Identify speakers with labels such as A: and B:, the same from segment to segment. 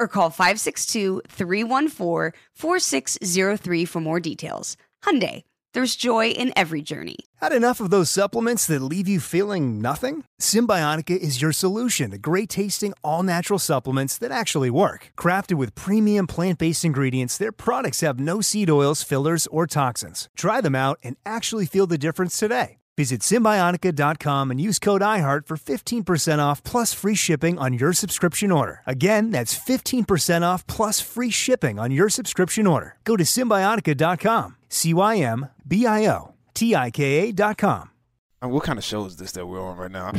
A: or call 562-314-4603 for more details. Hyundai, there's joy in every journey.
B: Had enough of those supplements that leave you feeling nothing? Cymbiotika is your solution to great tasting, all natural supplements that actually work. Crafted with premium plant based ingredients, their products have no seed oils, fillers, or toxins. Try them out and actually feel the difference today. Visit Cymbiotika.com and use code IHEART for 15% off plus free shipping on your subscription order. Again, that's 15% off plus free shipping on your subscription order. Go to Cymbiotika.com. C Y M B I O T I K A.com.
C: Uh, What kind of show is this that we're on right now?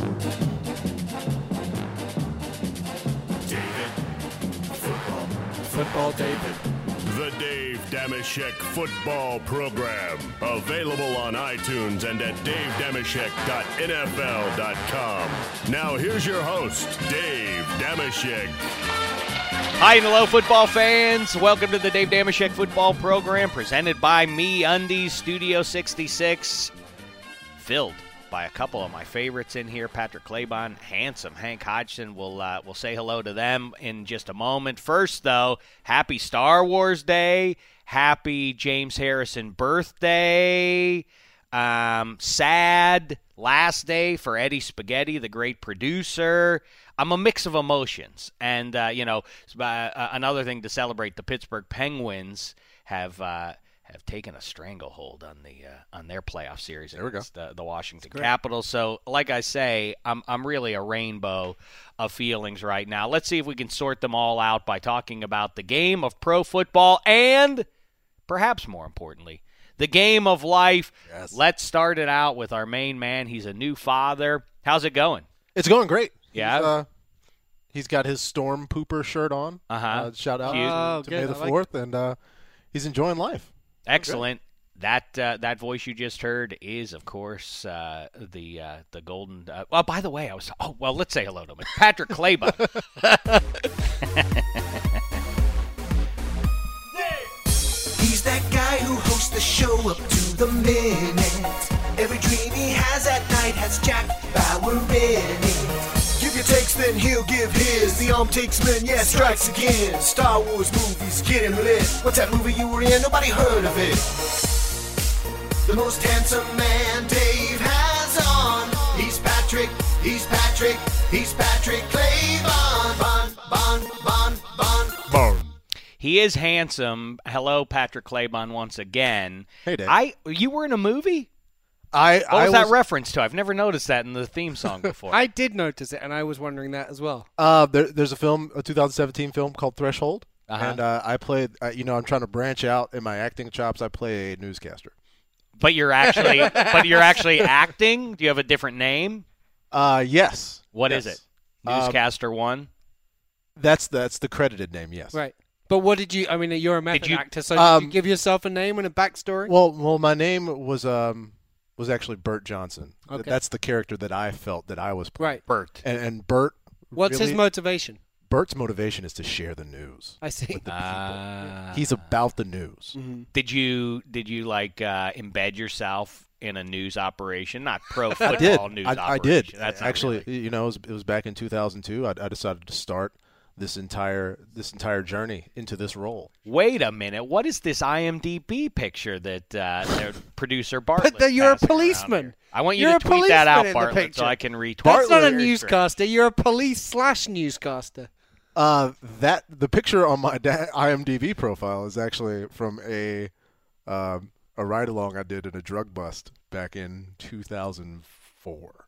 C: David.
D: Football Football, David.
E: The Dave Damashek Football Program. Available on iTunes and at davedamashek.nfl.com. Now here's your host, Dave Damashek.
F: Hi and hello, football fans. Welcome to the Dave Damashek football program presented by Me Undies Studio 66. Filled by a couple of my favorites in here Patrick Claybon, handsome Hank Hodgson. We'll, uh, we'll say hello to them in just a moment. First, though, happy Star Wars Day. Happy James Harrison birthday. Um, sad last day for Eddie Spaghetti, the great producer. I'm a mix of emotions, and uh, you know, uh, uh, another thing to celebrate: the Pittsburgh Penguins have uh, have taken a stranglehold on the uh, on their playoff series
C: There
F: against the, the Washington Capitals. So, like I say, I'm I'm really a rainbow of feelings right now. Let's see if we can sort them all out by talking about the game of pro football and, perhaps more importantly, the game of life.
C: Yes.
F: Let's start it out with our main man. He's a new father. How's it going?
C: It's going great.
F: Yeah?
C: He's, uh, he's got his Storm Pooper shirt on.
F: Uh-huh.
C: Uh, shout out
D: Oh,
C: to
D: good.
C: May the
D: I like
C: 4th. and uh, he's enjoying life.
F: Excellent. That uh, that voice you just heard is, of course, uh, the uh, the golden. Uh, well, by the way, I was. Oh, well, let's say hello to him. It's Patrick Claybon.
G: He's that guy who hosts the show up to the minute. Every dream he has at night has Jack Bauer in it. Give your takes, then he'll give his. The arm takes men, yeah, strikes again. Star Wars movies, get him lit. What's that movie you were in? Nobody heard of it. The most handsome man Dave has on. He's Patrick, he's Patrick, he's Patrick Claybon. Bon, bon, bon, bon.
F: he is handsome. Hello, Patrick Claybon, once again.
C: Hey, Dave.
F: I you were in a movie.
C: I,
F: What
C: I
F: was that reference to? I've never noticed that in the theme song before.
D: I did notice it, and I was wondering that as well.
C: Uh, there, there's a film, a 2017 film called Threshold,
F: Uh-huh.
C: and uh, I played. Uh, you know, I'm trying to branch out in my acting chops. I play a newscaster.
F: but you're actually, but you're actually acting. Do you have a different name?
C: Uh, yes.
F: What
C: yes.
F: is it?
C: Um,
F: Newscaster one.
C: That's that's the credited name. Yes.
D: Right. But what did you? I mean, you're a method
F: you-
D: actor, so did
C: Um,
D: you give yourself a name and a backstory?
C: Well, well, my name was um was actually Bert Johnson.
D: Okay.
C: That's the character that I felt that I was playing.
D: right.
F: Bert.
C: And, and Bert.
D: What's his motivation?
C: Bert's motivation is to share the news.
D: I see.
C: with the people.
F: Ah.
C: He's about the news.
D: Mm-hmm.
F: Did you did you like uh, embed yourself in a news operation, not pro
C: I
F: football
C: did.
F: news
C: I,
F: operation?
C: I did.
F: That's not
C: actually.
F: really-
C: You know, it was, it was back in 2002. I, I decided to start this entire this entire journey into this role.
F: Wait a minute. What is this IMDb picture that uh, their producer Bartlett?
D: But the, you're a policeman.
F: I want you
D: You're
F: to tweet that out,
D: in
F: Bartlett, so. I can retweet. It.
D: That's not a
F: Very great.
D: newscaster. You're a police slash newscaster.
C: Uh, that the picture on my da- IMDb profile is actually from a um, a ride along I did in a drug bust back in 2004.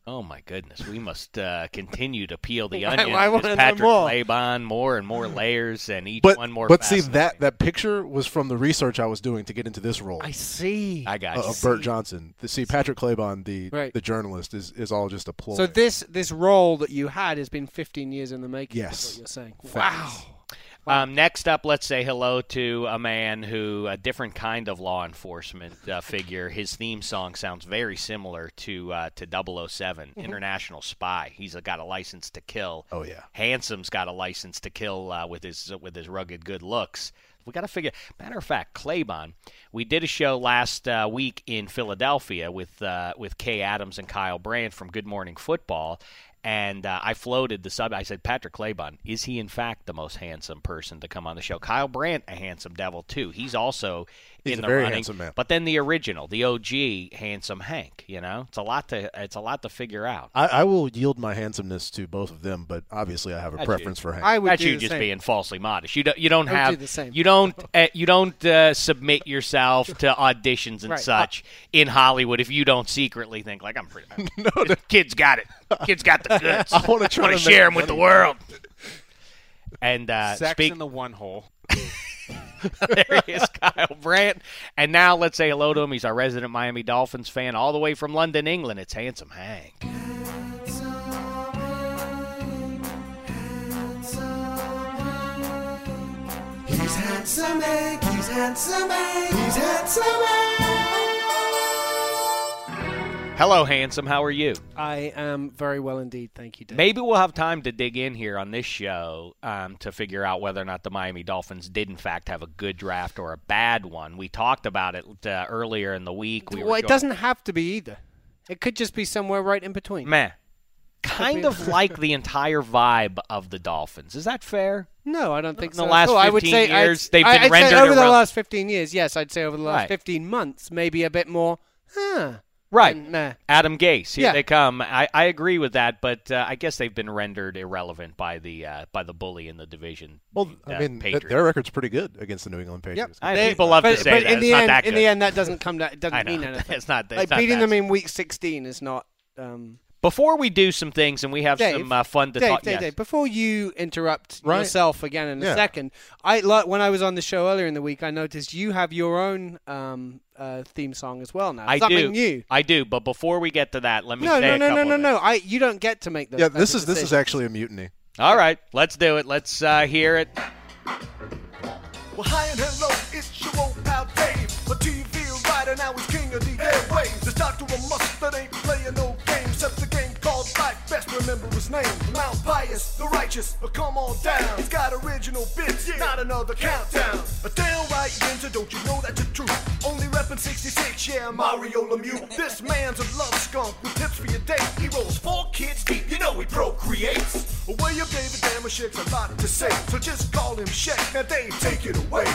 F: Oh my goodness, we must uh, continue to peel the onion.
D: I
F: There's
D: wanna
F: Patrick
D: more.
F: Laban, more and more layers, and each
C: But
F: one more.
C: but see that that picture was from the research I was doing to get into this role
D: I see.
F: I got
C: uh,
F: you.
C: of Burt Johnson. The, see Patrick Claybon, the
D: Right.
C: the journalist, is is all just a ploy.
D: So this this role that you had has been 15 years in the making. is
C: Yes.
D: what you're saying.
F: Um, next up, let's say hello to a man who, a different kind of law enforcement uh, figure. His theme song sounds very similar to uh, to 007, International Spy. He's got a license to kill.
C: Oh yeah.
F: Handsome's got a license to kill uh, with his with his rugged good looks. We got to figure. Matter of fact, Claybon. We did a show last uh, week in Philadelphia with uh, with Kay Adams and Kyle Brandt from Good Morning Football, and uh, I floated the sub. I said, Patrick Claybon, is he in fact the most handsome person to come on the show? Kyle Brandt, a handsome devil too. He's also
C: He's
F: in
C: a
F: the
C: very
F: running.
C: handsome man.
F: But then the original, the OG, handsome Hank. You know, it's a lot to it's a lot to figure out.
C: I, I will yield my handsomeness to both of them, but obviously I have a
F: That's
C: preference
F: you.
C: for Hank.
D: I would
F: That's
D: do
F: you just
D: same.
F: being falsely modest. You don't. You don't have.
D: do the same.
F: You don't. Uh, you don't uh, submit yourself to auditions and
D: Right.
F: such in Hollywood if you don't secretly think like I'm pretty. no, kid's got it. Kid's got the goods.
C: I wanna try
F: Wanna share them with the world. And uh,
H: Sex
F: speak.
H: in the one hole.
F: there he is, Kyle Brandt. And now let's say hello to him. He's our resident Miami Dolphins fan, all the way from London, England. It's handsome Hank.
G: He's handsome Hank, he's handsome Hank, he's handsome Hank.
F: Hello, handsome. How are you?
D: I am very well indeed. Thank you, Dave.
F: Maybe we'll have time to dig in here on this show um, to figure out whether or not the Miami Dolphins did, in fact, have a good draft or a bad one. We talked about it uh, earlier in the week. We
D: well, it
F: going-
D: doesn't have to be either. It could just be somewhere right in between.
F: Meh. Kind of like the entire vibe of the Dolphins. Is that fair?
D: No, I don't think
F: In
D: so.
F: the last
D: Oh, I would
F: 15
D: say I'd-
F: they've been
D: I'd
F: rendered
D: over the last 15 years. Yes, I'd say over the last
F: Right.
D: 15 months, maybe a bit more. Huh.
F: Right.
D: And, nah.
F: Adam Gase, here
D: Yeah.
F: they come. I, I agree with that, but uh, I guess they've been rendered irrelevant by the uh, by the bully in the division.
C: well,
F: uh,
C: I mean, th-
F: Patriots.
C: their record's pretty good against the New England Patriots.
F: I-
D: They-
F: people love
D: but,
F: to say
D: but
F: that.
D: in
F: It's
D: the
F: not
D: end,
F: that
D: in the end, that doesn't come. That it doesn't
F: I
D: mean anything.
F: It's not- it's
D: like
F: not
D: beating
F: that
D: them in week 16 is not. Um,
F: Before we do some things and we have
D: Dave,
F: some uh, fun to
D: Dave,
F: talk.
D: Dave,
F: yes.
D: Dave, before you interrupt
C: Right.
D: yourself again in a second, I like when I was on the show earlier in the week, I noticed you have your own um, uh, theme song as well now.
F: I
D: Something
F: do.
D: new.
F: I do. But before we get to that, let me
D: No,
F: say
D: no, no, no,
F: couple
D: no,
F: of
D: no. I you don't get to make those.
C: yeah, this
D: of
C: is this is actually a mutiny.
F: All right, let's do it. Let's uh, hear it.
G: Well, hi and hello, it's your old pal Dave. A TV writer, now he's king of the airwaves. This doctor of must that ain't playing no best remember his name. Mount Pius, the righteous, but come on down. He's got original bits, not another countdown. A downright ninja, don't you know that's the truth? Only reppin' 66, yeah, Mario Lemieux. This man's a love skunk with tips for your date. He rolls four kids deep, you know he procreates. William David Damashek's a lot to say, so just call him Shaq. Now Dave, take it away.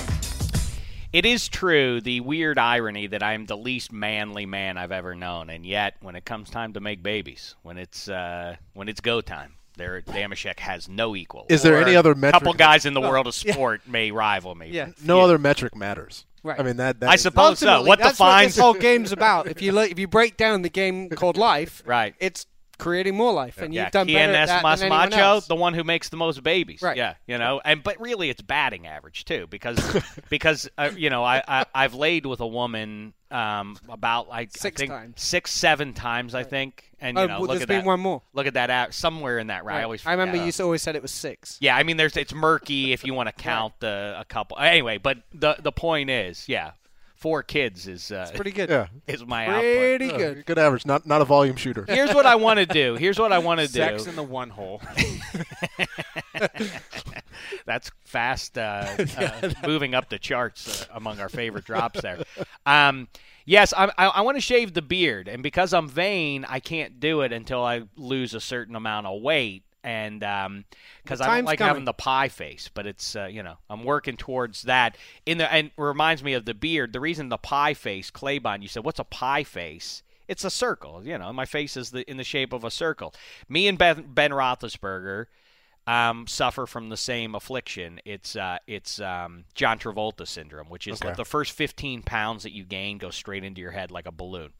F: It is true, the weird irony that I am the least manly man I've ever known, and yet when it comes time to make babies, when it's uh, when it's go time, there Damashek has no equal.
C: Is there
F: Or
C: any other
F: metric couple guys in the world of sport may rival me.
D: Yeah.
C: No other metric matters.
D: Right.
C: I mean that. that
F: I suppose so. What
D: that's
F: defines
D: what this whole game's about? If you look, if you break down the game called life,
F: Right.
D: it's creating more life, and
F: yeah,
D: you've done
F: Kian
D: better at that than anyone
F: Macho,
D: else.
F: the one who makes the most babies.
D: Right.
F: Yeah, you know, and but really it's batting average too, because because uh, you know I, I I've laid with a woman um about like I
D: Six
F: think
D: times.
F: six seven times I think, and you
D: Oh,
F: know
D: well,
F: look
D: there's
F: at
D: been
F: that
D: one more.
F: look at that out somewhere in that right. I always
D: I remember you always said it was six.
F: Yeah, I mean, there's it's murky if you want to count the a couple. Anyway, but the the point is, yeah, four kids is uh,
D: Pretty good.
C: yeah,
F: is my output.
D: Pretty
C: Yeah,
D: good.
C: good average. Not not a volume shooter.
F: Here's what I want to do. Here's what I want to do.
H: Sex in the one hole.
F: That's fast, uh, uh, moving up the charts uh, among our favorite drops there. Um, yes, I, I, I want to shave the beard, and because I'm vain, I can't do it until I lose a certain amount of weight. And um 'cause
D: The
F: I don't like
D: coming.
F: having the pie face, but it's uh, you know I'm working towards that. In the and it reminds me of the beard. The reason the pie face, Claybon, you said, what's a pie face? It's a circle. You know, my face is the in the shape of a circle. Me and Ben, ben Roethlisberger um, suffer from the same affliction. It's uh, it's um, John Travolta syndrome, which is
C: Okay.
F: like the first 15 pounds that you gain go straight into your head like a balloon.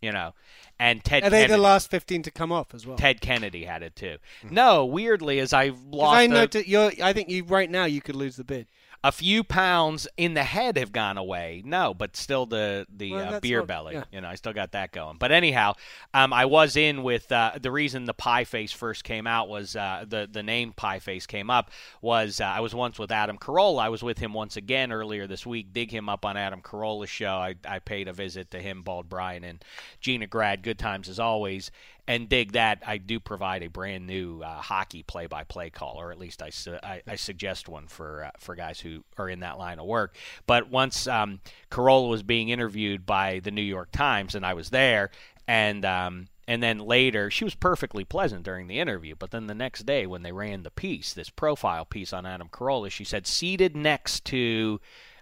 F: You know, and Ted
D: Are they
F: Kennedy,
D: the last 15 to come off as well?
F: Ted Kennedy had it too. No, weirdly, as I've
D: 'Cause
F: lost
D: I
F: a-
D: noted you're. I think you right now you could lose the bid.
F: A few pounds in the head have gone away. No, but still the the
D: Well,
F: uh, beer belly.
D: yeah.
F: You know, I still got that going. But anyhow, um, I was in with uh, the reason the pie face first came out was uh, the the name pie face came up was uh, I was once with Adam Carolla. I was with him once again earlier this week. Dig him up on Adam Carolla's show. I, I paid a visit to him, Bald Brian, and Gina Grad. Good times as always. And dig that I do provide a brand new uh, hockey play-by-play call, or at least I, su- I, I suggest one for uh, for guys who are in that line of work. But once um, Carolla was being interviewed by the New York Times, and I was there, and um, and then later she was perfectly pleasant during the interview. But then the next day, when they ran the piece, this profile piece on Adam Carolla, she said seated next to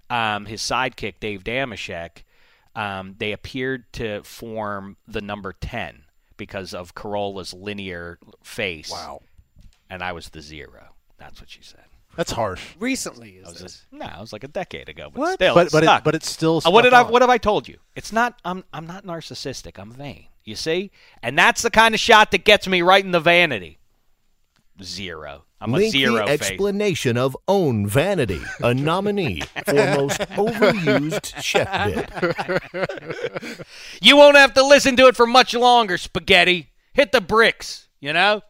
F: um, his sidekick Dave Damashek, um, they appeared to form the number ten because of Carolla's linear face.
C: Wow.
F: And I was the zero. That's what she said.
C: That's harsh.
D: Recently,
F: That
D: is
F: was
D: this?
F: a, no, it was like a decade ago, but
D: What?
F: still,
C: but
F: it
C: but it, but it's still.
F: Uh, what did
C: stuck
F: I?
C: on.
F: What have I told you? It's not. I'm. I'm not narcissistic. I'm vain. You see, and that's the kind of shot that gets me right in the vanity. Zero. I'm a zero
H: explanation of own vanity, a nominee for most overused chef bit.
F: You won't have to listen to it for much longer. Spaghetti, hit the bricks. You know,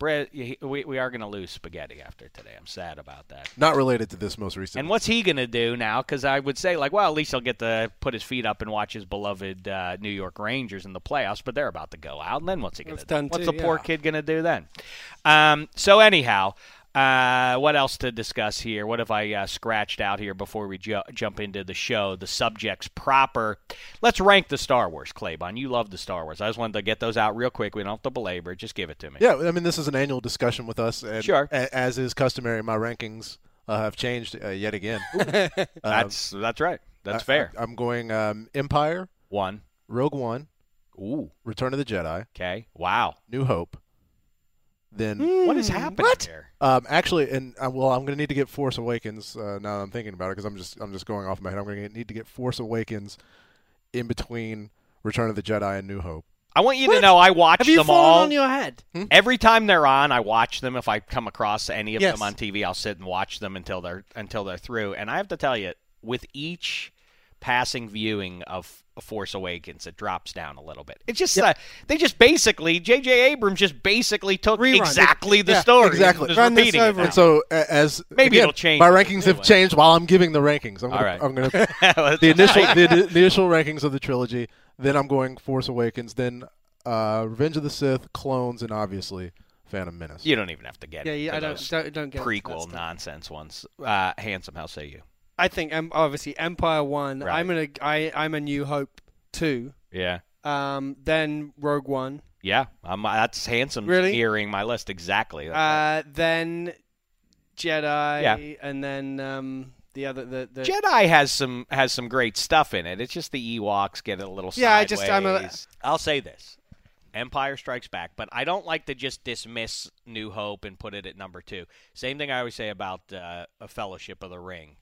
F: Brett. We we are going to lose spaghetti after today. I'm sad about that.
C: Not related to this most recent.
F: And what's he going to do now? Because I would say, like, well, at least he'll get to put his feet up and watch his beloved uh, New York Rangers in the playoffs. But they're about to go out, and then what's he going to do?
D: done
F: What's
D: too,
F: the poor kid going to do then? Um, so anyhow, uh, what else to discuss here? What have I uh, scratched out here before we ju- jump into the show? The subjects proper. Let's rank the Star Wars, Claybon. You love the Star Wars. I just wanted to get those out real quick. We don't have to belabor. it. Just give it to me.
C: Yeah, I mean, this is an annual discussion with us, and
F: Sure.
C: a- as is customary, my rankings uh, have changed uh, yet again.
F: That's that's right. That's
C: I-
F: fair.
C: I, am going um, Empire,
F: One.
C: Rogue One,
F: Ooh.
C: Return of the Jedi,
F: Okay. Wow.
C: New Hope. Then,
F: What is happening here?
C: um, actually, and uh, well, I'm going to need to get Force Awakens uh, now that I'm thinking about it because I'm just I'm just going off my head. I'm going to need to get Force Awakens in between Return of the Jedi and New Hope.
F: I want you to know I watch
D: Have you
F: them
D: fallen
F: all.
D: on your head?
F: Every time they're on, I watch them. If I come across any of
D: Yes.
F: them on TV, I'll sit and watch them until they're until they're through. And I have to tell you, with each passing viewing of Force Awakens, it drops down a little bit. It's just uh, they just basically J.J. Abrams just basically took
D: Rerun.
F: exactly the
D: Yeah,
F: story,
C: exactly.
F: and is
D: Run this
F: repeating it
D: over.
F: now.
C: And so, a- as
F: Maybe
C: again,
F: it'll change
C: My rankings
F: new
C: have changed while I'm giving the rankings. I'm gonna,
F: right.
C: I'm going to the initial the, the initial rankings of the trilogy. Then I'm going Force Awakens. Then uh, Revenge of the Sith, Clones, and obviously Phantom Menace.
F: You don't even have to get
D: Yeah, yeah, I don't, don't, don't get into
F: prequel nonsense ones. Uh, handsome, how say you?
D: I think um, obviously Empire One.
F: Right.
D: I'm gonna. I, I'm a New Hope two.
F: Yeah.
D: Um, then Rogue One.
F: Yeah, um, that's handsome.
D: Really?
F: mirroring my list exactly. That's right.
D: Uh, then Jedi.
F: Yeah.
D: And then um, the other the, the
F: Jedi has some has some great stuff in it. It's just the Ewoks get a little
D: Yeah, I just I'm a...
F: I'll say this: Empire Strikes Back, but I don't like to just dismiss New Hope and put it at number two. Same thing I always say about uh, a Fellowship of the Ring,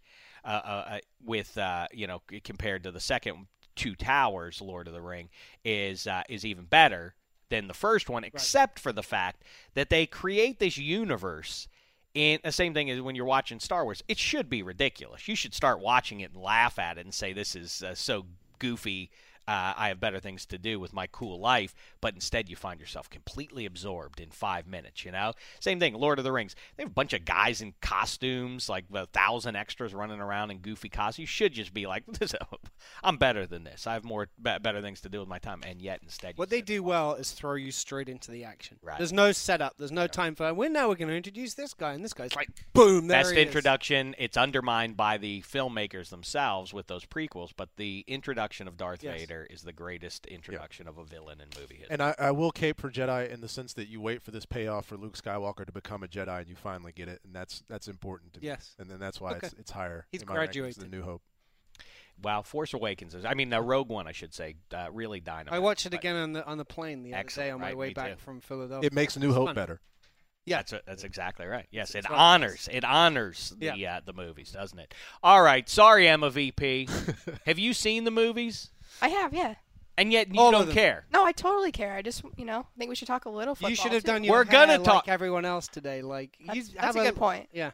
F: uh, uh, uh, with uh, you know compared to the second Two Towers, Lord of the Ring, is uh, is even better than the first one, except for the fact that they create this universe. And the same thing is when you're watching Star Wars, it should be ridiculous. You should start watching it and laugh at it and say, "This is uh, so goofy." Uh, I have better things to do with my cool life, but instead you find yourself completely absorbed in five minutes. You know, same thing. Lord of the Rings. They have a bunch of guys in costumes, like a thousand extras running around in goofy costumes. You should just be like, this, "I'm better than this. I have more be- better things to do with my time." And yet, instead,
D: What they do well is throw you straight into the action.
F: Right.
D: There's no setup. There's no time for. Well, now we're going to introduce this guy, and this guy's like, boom, there
F: best
D: he is.
F: introduction. It's undermined by the filmmakers themselves with those prequels, but the introduction of Darth
D: Yes.
F: Vader there is the greatest introduction of a villain in movie history.
C: And I, I will cape for Jedi in the sense that you wait for this payoff for Luke Skywalker to become a Jedi, and you finally get it, and that's that's important. To me.
D: Yes.
C: and then that's why
D: Okay.
C: it's it's higher.
D: He's
C: in my rankings
D: graduated.
C: than New Hope.
F: wow, Force Awakens is. I mean, the Rogue One, I should say, uh, really dynamite.
D: I watched it again on the on the plane the other day on my
F: right,
D: way back
F: too.
D: from Philadelphia.
C: It makes New Hope
D: fun.
C: better.
D: Yeah,
F: That's that's exactly right. Yes,
D: It's
F: it
D: it
F: honors it honors the
D: Yeah.
F: uh, the movies, doesn't it? All right, sorry, Emma VP. Have you seen the movies?
I: I have, yeah.
F: And yet you
D: All of
F: don't
D: them.
F: care.
I: No, I totally care. I just, you know, I think we should talk a little football.
D: You should have
I: too.
D: done your
F: We're
D: hair
F: gonna
D: like
F: talk-
D: everyone else today. Like
I: That's,
D: you
I: that's
D: have
I: a good point.
D: Yeah.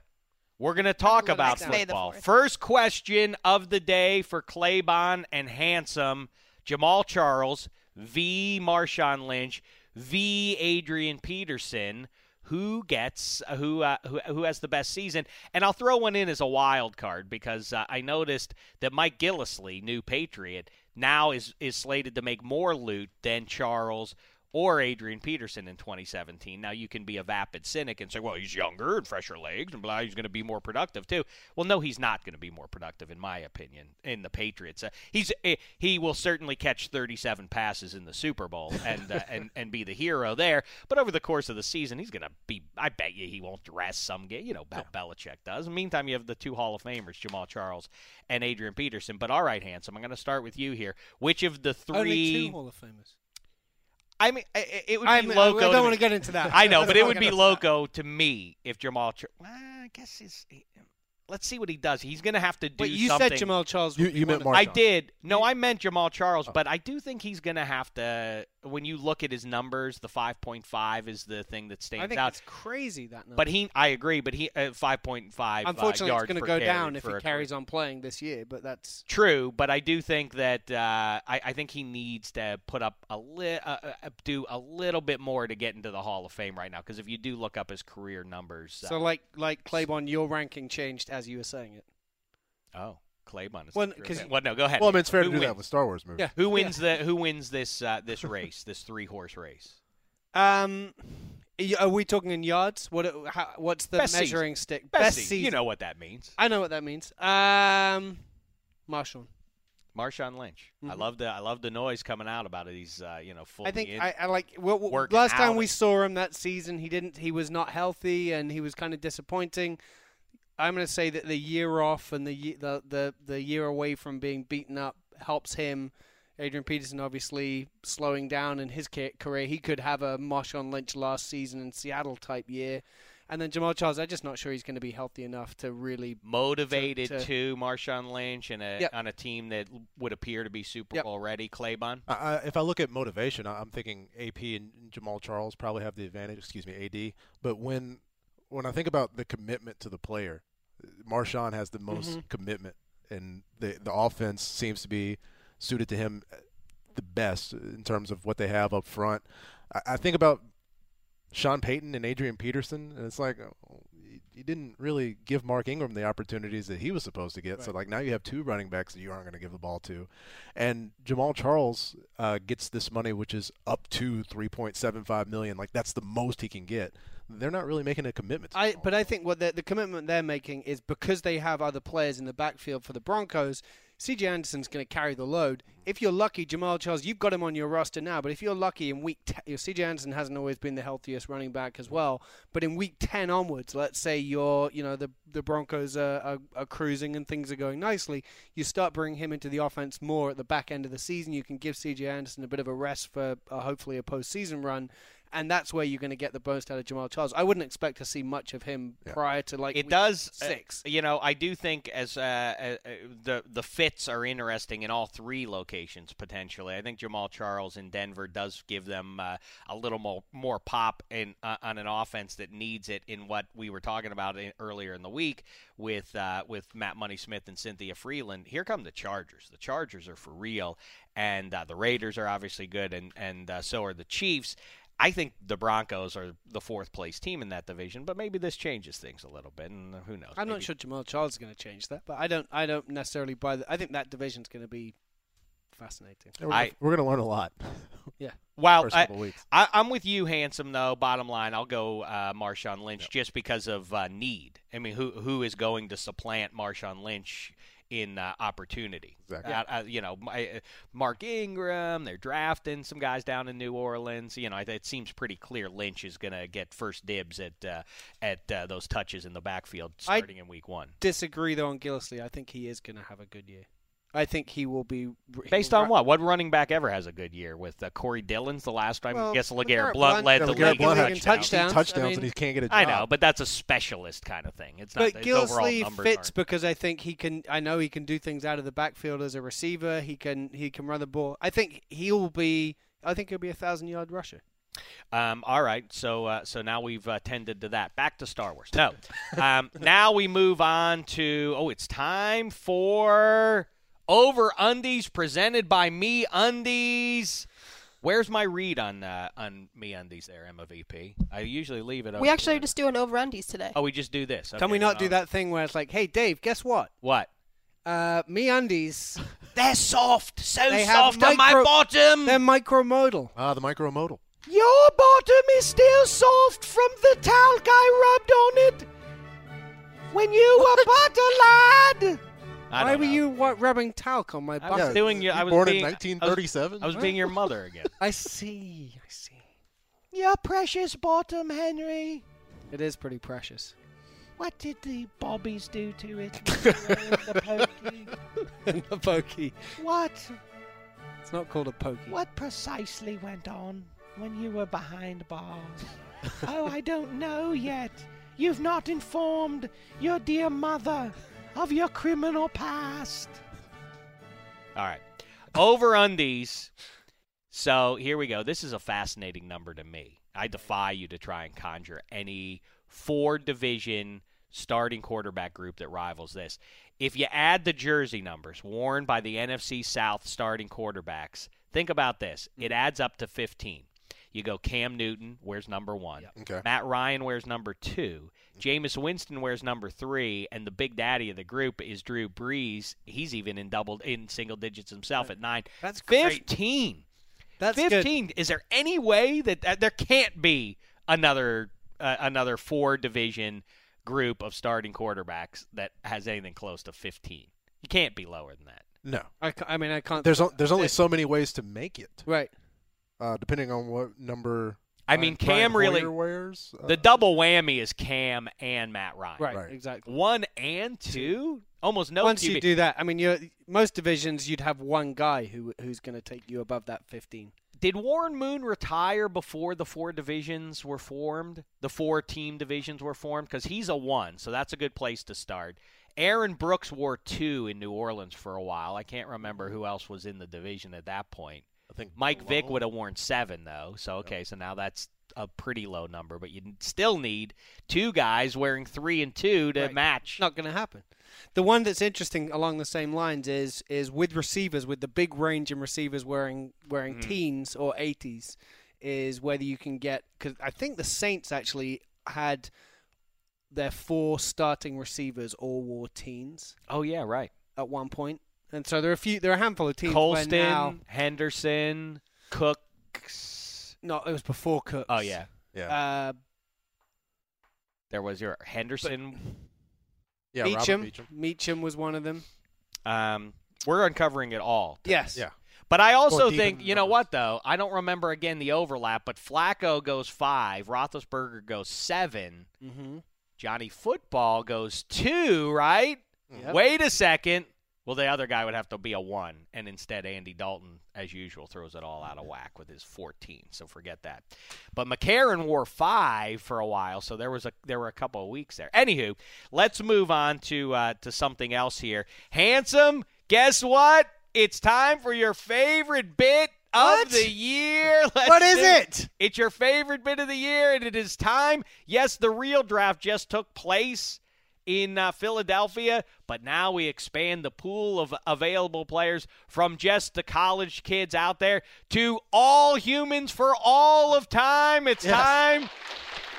F: We're going to talk
D: little
F: about
I: May the
F: football.
I: fourth.
F: First question of the day for Claybon and Handsome Jamaal Charles, V. Marshawn Lynch, V. Adrian Peterson. Who gets uh, who, uh, who who has the best season? And I'll throw one in as a wild card because uh, I noticed that Mike Gillislee, new Patriot, now is is slated to make more loot than Charles or Adrian Peterson in 2017. Now you can be a vapid cynic and say, well, he's younger and fresher legs and blah, he's going to be more productive too. Well, no, he's not going to be more productive in my opinion in the Patriots. Uh, he's eh, he will certainly catch 37 passes in the Super Bowl and uh, and and be the hero there. But over the course of the season, he's going to be. I bet you he won't dress some game. You know, Bel- Belichick does. In the meantime, you have the two Hall of Famers, Jamaal Charles and Adrian Peterson. But all right, handsome, I'm going to start with you here. Which of the three?
D: Only two Hall of Famers.
F: I mean, it would be
D: mean,
F: loco.
D: I don't want to get into that.
F: I know, but it would be loco to me if Jamaal. Well, I guess he's. he- let's see what he does. He's going to have to do
D: But you
F: something.
D: said Jamaal Charles.
C: You-
D: be
C: you meant
D: of-
C: Mar-
F: I did. No, I meant Jamaal Charles, but I do think he's going to have to. When you look at his numbers, the 5.5 is the thing that
D: I
F: stands
D: think
F: out.
D: it's crazy that number.
F: But he, I agree. But he, uh, 5.5 uh,
D: unfortunately,
F: yards
D: it's going to go down if he
F: a
D: carries on playing this year. But that's
F: True, but I do think that uh, I, I think he needs to put up a li- uh, uh, do a little bit more to get into the Hall of Fame right now. Because if you do look up his career numbers, uh,
D: so like like Claybon, your ranking changed as you were saying it.
F: oh, Claybon is
D: Well,
F: because career
D: 'cause-
F: thing. well, no, go ahead.
C: Well, I mean, it's fair
F: Who
C: to do that with Star Wars movies.
D: Yeah.
F: Who wins the Who wins this uh, this race, this three horse race?
D: Um, are we talking in yards? What? How, what's the
F: Best season.
D: measuring stick?
F: Best,
D: season.
F: season. You know what that means.
D: I know what that means. Um, Marshawn.
F: Marshawn Lynch. I
D: Mhm.
F: love the I love the noise coming out about it. He's uh, you know fully
D: I think
F: in.
D: I, I like. Well, well, last time we saw him that season, he didn't. He was not healthy, and he was kind of disappointing. I'm going to say that the year off and the, the the the year away from being beaten up helps him. Adrian Peterson obviously slowing down in his career. He could have a Marshawn Lynch last season in Seattle type year, and then Jamaal Charles. I'm just not sure he's going to be healthy enough to really.
F: motivated
D: to-
F: to, Marshawn Lynch and a,
D: Yep.
F: on a team that would appear to be Super
D: Yep.
F: Bowl ready. Claybon.
C: I, I, if I look at motivation, I'm thinking AP and Jamaal Charles probably have the advantage. Excuse me, AD. But when when I think about the commitment to the player, Marshawn has the most
D: Mhm.
C: commitment, and the the offense seems to be suited to him the best in terms of what they have up front. I, I think about Sean Payton and Adrian Peterson, and it's like. You- didn't really give Mark Ingram the opportunities that he was supposed to get. So, like now you have two running backs that you aren't going to give the ball to, and Jamaal Charles uh, gets this money, which is up to three point seven five million. Like that's the most he can get. They're not really making a commitment. To
D: I but I think what the, the commitment they're making is because they have other players in the backfield for the Broncos. CJ Anderson's going to carry the load. If you're lucky, Jamaal Charles, you've got him on your roster now. But if you're lucky in week, t- you know, CJ Anderson hasn't always been the healthiest running back as well. But in week ten onwards, let's say you're, you know, the the Broncos are, are, are cruising and things are going nicely, you start bringing him into the offense more at the back end of the season. You can give CJ Anderson a bit of a rest for uh, hopefully a postseason run. And that's where you're going to get the most out of Jamaal Charles. I wouldn't expect to see much of him
C: Yeah.
D: prior to like
F: It does. uh,
D: six.
F: you know, I do think as uh, uh, uh, the the fits are interesting in all three locations potentially. I think Jamaal Charles in Denver does give them uh, a little more more pop in uh, on an offense that needs it. In what we were talking about in, earlier in the week with uh, with Matt Money Smith and Cynthia Frelund. Here come the Chargers. The Chargers are for real, and uh, the Raiders are obviously good, and and uh, so are the Chiefs. I think the Broncos are the fourth place team in that division, but maybe this changes things a little bit, and who knows?
D: I'm not sure Jamaal Charles is going to change that, but I don't. I don't necessarily buy that. I think that division's going to be fascinating.
C: Yeah, we're,
F: I-
C: gonna, we're gonna learn a lot.
F: Yeah.
C: Well,
F: I, I, I'm with you, handsome. Though, bottom line, I'll go uh, Marshawn Lynch just because of uh, need. I mean, who who is going to supplant Marshawn Lynch in uh, opportunity.
C: Exactly.
F: Uh, uh, you know, my, uh, Mark Ingram, they're drafting some guys down in New Orleans. You know, it, it seems pretty clear Lynch is going to get first dibs at uh, at uh, those touches in the backfield
D: I-
F: starting in week one.
D: Disagree though on Gillislee. I think he is going to have a good year. I think he will be he
F: Based
D: will
F: on
D: ra-
F: what? What running back ever has a good year? With uh, Corey Dillon's the last time.
D: Well,
F: I guess
D: LeGarrette
F: LeGarrette
D: Blunt-
F: Blunt led the
C: LeGarrette
F: league
C: Blunt
F: in touchdowns.
D: touchdowns.
C: touchdowns
D: I mean-
C: and he can't get a job.
F: I know, but that's a specialist kind of thing. It's not.
D: But
F: his overall Gillislee
D: fits
F: aren't-
D: because I think he can. I know he can do things out of the backfield as a receiver. He can. He can run the ball. I think he'll be. I think he'll be a thousand yard rusher.
F: Um, all right, so uh, so now we've uh, tended to that. Back to Star Wars. No, um, now we move on to oh, it's time for over undies presented by Me Undies. Where's my read on uh, on Me Undies there, Emma VP? I usually leave it.
I: We actually
F: to-
I: are just doing over undies today.
F: Oh, we just do this.
D: Can we not do
F: I'll-
D: that thing where it's like, hey Dave, guess what?
F: What?
D: Uh, me undies.
F: They're soft, so
D: They have
F: soft on my bottom.
D: They're micromodal.
C: Ah, the micromodal.
F: Your bottom is still soft from the talc I rubbed on it when you were but a lad. I
D: Why
F: don't
D: were
F: know.
D: you what, rubbing talc on my
F: I
D: butt?
F: was doing your.
C: You
F: I was
C: born in 1937?
F: I was, I was being your mother again.
D: I see. I see.
F: Your precious bottom, Henry.
D: It is pretty precious.
F: What did the bobbies do to it? the pokey?
D: the pokey.
F: What?
D: It's not called a pokey.
F: What precisely went on when you were behind bars? oh, I don't know yet. You've not informed your dear mother of your criminal past. All right. Over undies. So here we go. This is a fascinating number to me. I defy you to try and conjure any four division starting quarterback group that rivals this. If you add the jersey numbers worn by the NFC South starting quarterbacks, think about this. It adds up to 15. You go Cam Newton wears number one.
C: Okay.
F: Matt Ryan wears number two. Jameis Winston wears number three, and the big daddy of the group is Drew Brees. He's even in double in single digits himself at nine.
D: That's great.
F: fifteen.
D: That's good.
F: fifteen. Is there any way that uh, there can't be another uh, another four division group of starting quarterbacks that has anything close to fifteen? You can't be lower than that.
C: No.
D: I, I mean, I can't.
C: There's o- there's only so many ways to make it,
D: right.
C: Uh, depending on what number.
F: I mean, Cam
C: Brian
F: really
C: wears. Uh,
F: the double whammy is Cam and Matt Ryan.
D: Right.
C: Right.
D: Exactly.
F: One and two, almost no.
D: Once
F: QB.
D: you do that, I mean, you're, most divisions you'd have one guy who who's going to take you above that 15.
F: Did Warren Moon retire before the four divisions were formed? The four team divisions were formed because he's a one, so that's a good place to start. Aaron Brooks wore two in New Orleans for a while. I can't remember who else was in the division at that point.
C: I think
F: Mike Vick would have worn seven though, so okay, so now that's a pretty low number, but you still need two guys wearing three and two to
D: Right.
F: match.
D: Not going to happen. The one that's interesting along the same lines is is with receivers with the big range in receivers wearing wearing
F: Mm-hmm.
D: teens or 80s is whether you can get because I think the Saints actually had their four starting receivers all wore teens
F: Oh yeah, right.
D: at one point, and so there are a few there are a handful of teams
F: Colston,
D: now
F: Henderson, Cooks.
D: no it was before Cooks.
F: Oh yeah,
C: Yeah.
D: Uh,
F: there was your Henderson.
C: yeah. Robert
D: Meacham.
C: Meacham.
D: Meacham was one of them.
F: Um, we're uncovering it all.
D: Yes.
C: Yeah.
F: But I also think,
C: in
F: you know what, though? I don't remember again the overlap, but Flacco goes five, Roethlisberger goes seven,
D: Mm-hmm.
F: Johnny Football goes two, right?
D: Yep.
F: Wait a second. Well, the other guy would have to be a one, and instead Andy Dalton, as usual, throws it all out of whack with his 14. So forget that. But McCarron wore five for a while, so there was a there were a couple of weeks there. Anywho, let's move on to uh, to something else here. Handsome, guess what? It's time for your favorite bit
D: What?
F: of the year. Let's
D: What is it?
F: It's your favorite bit of the year, and it is time. Yes, the real draft just took place in uh, Philadelphia, but now we expand the pool of available players from just the college kids out there to all humans for all of time. It's
D: Yes.
F: time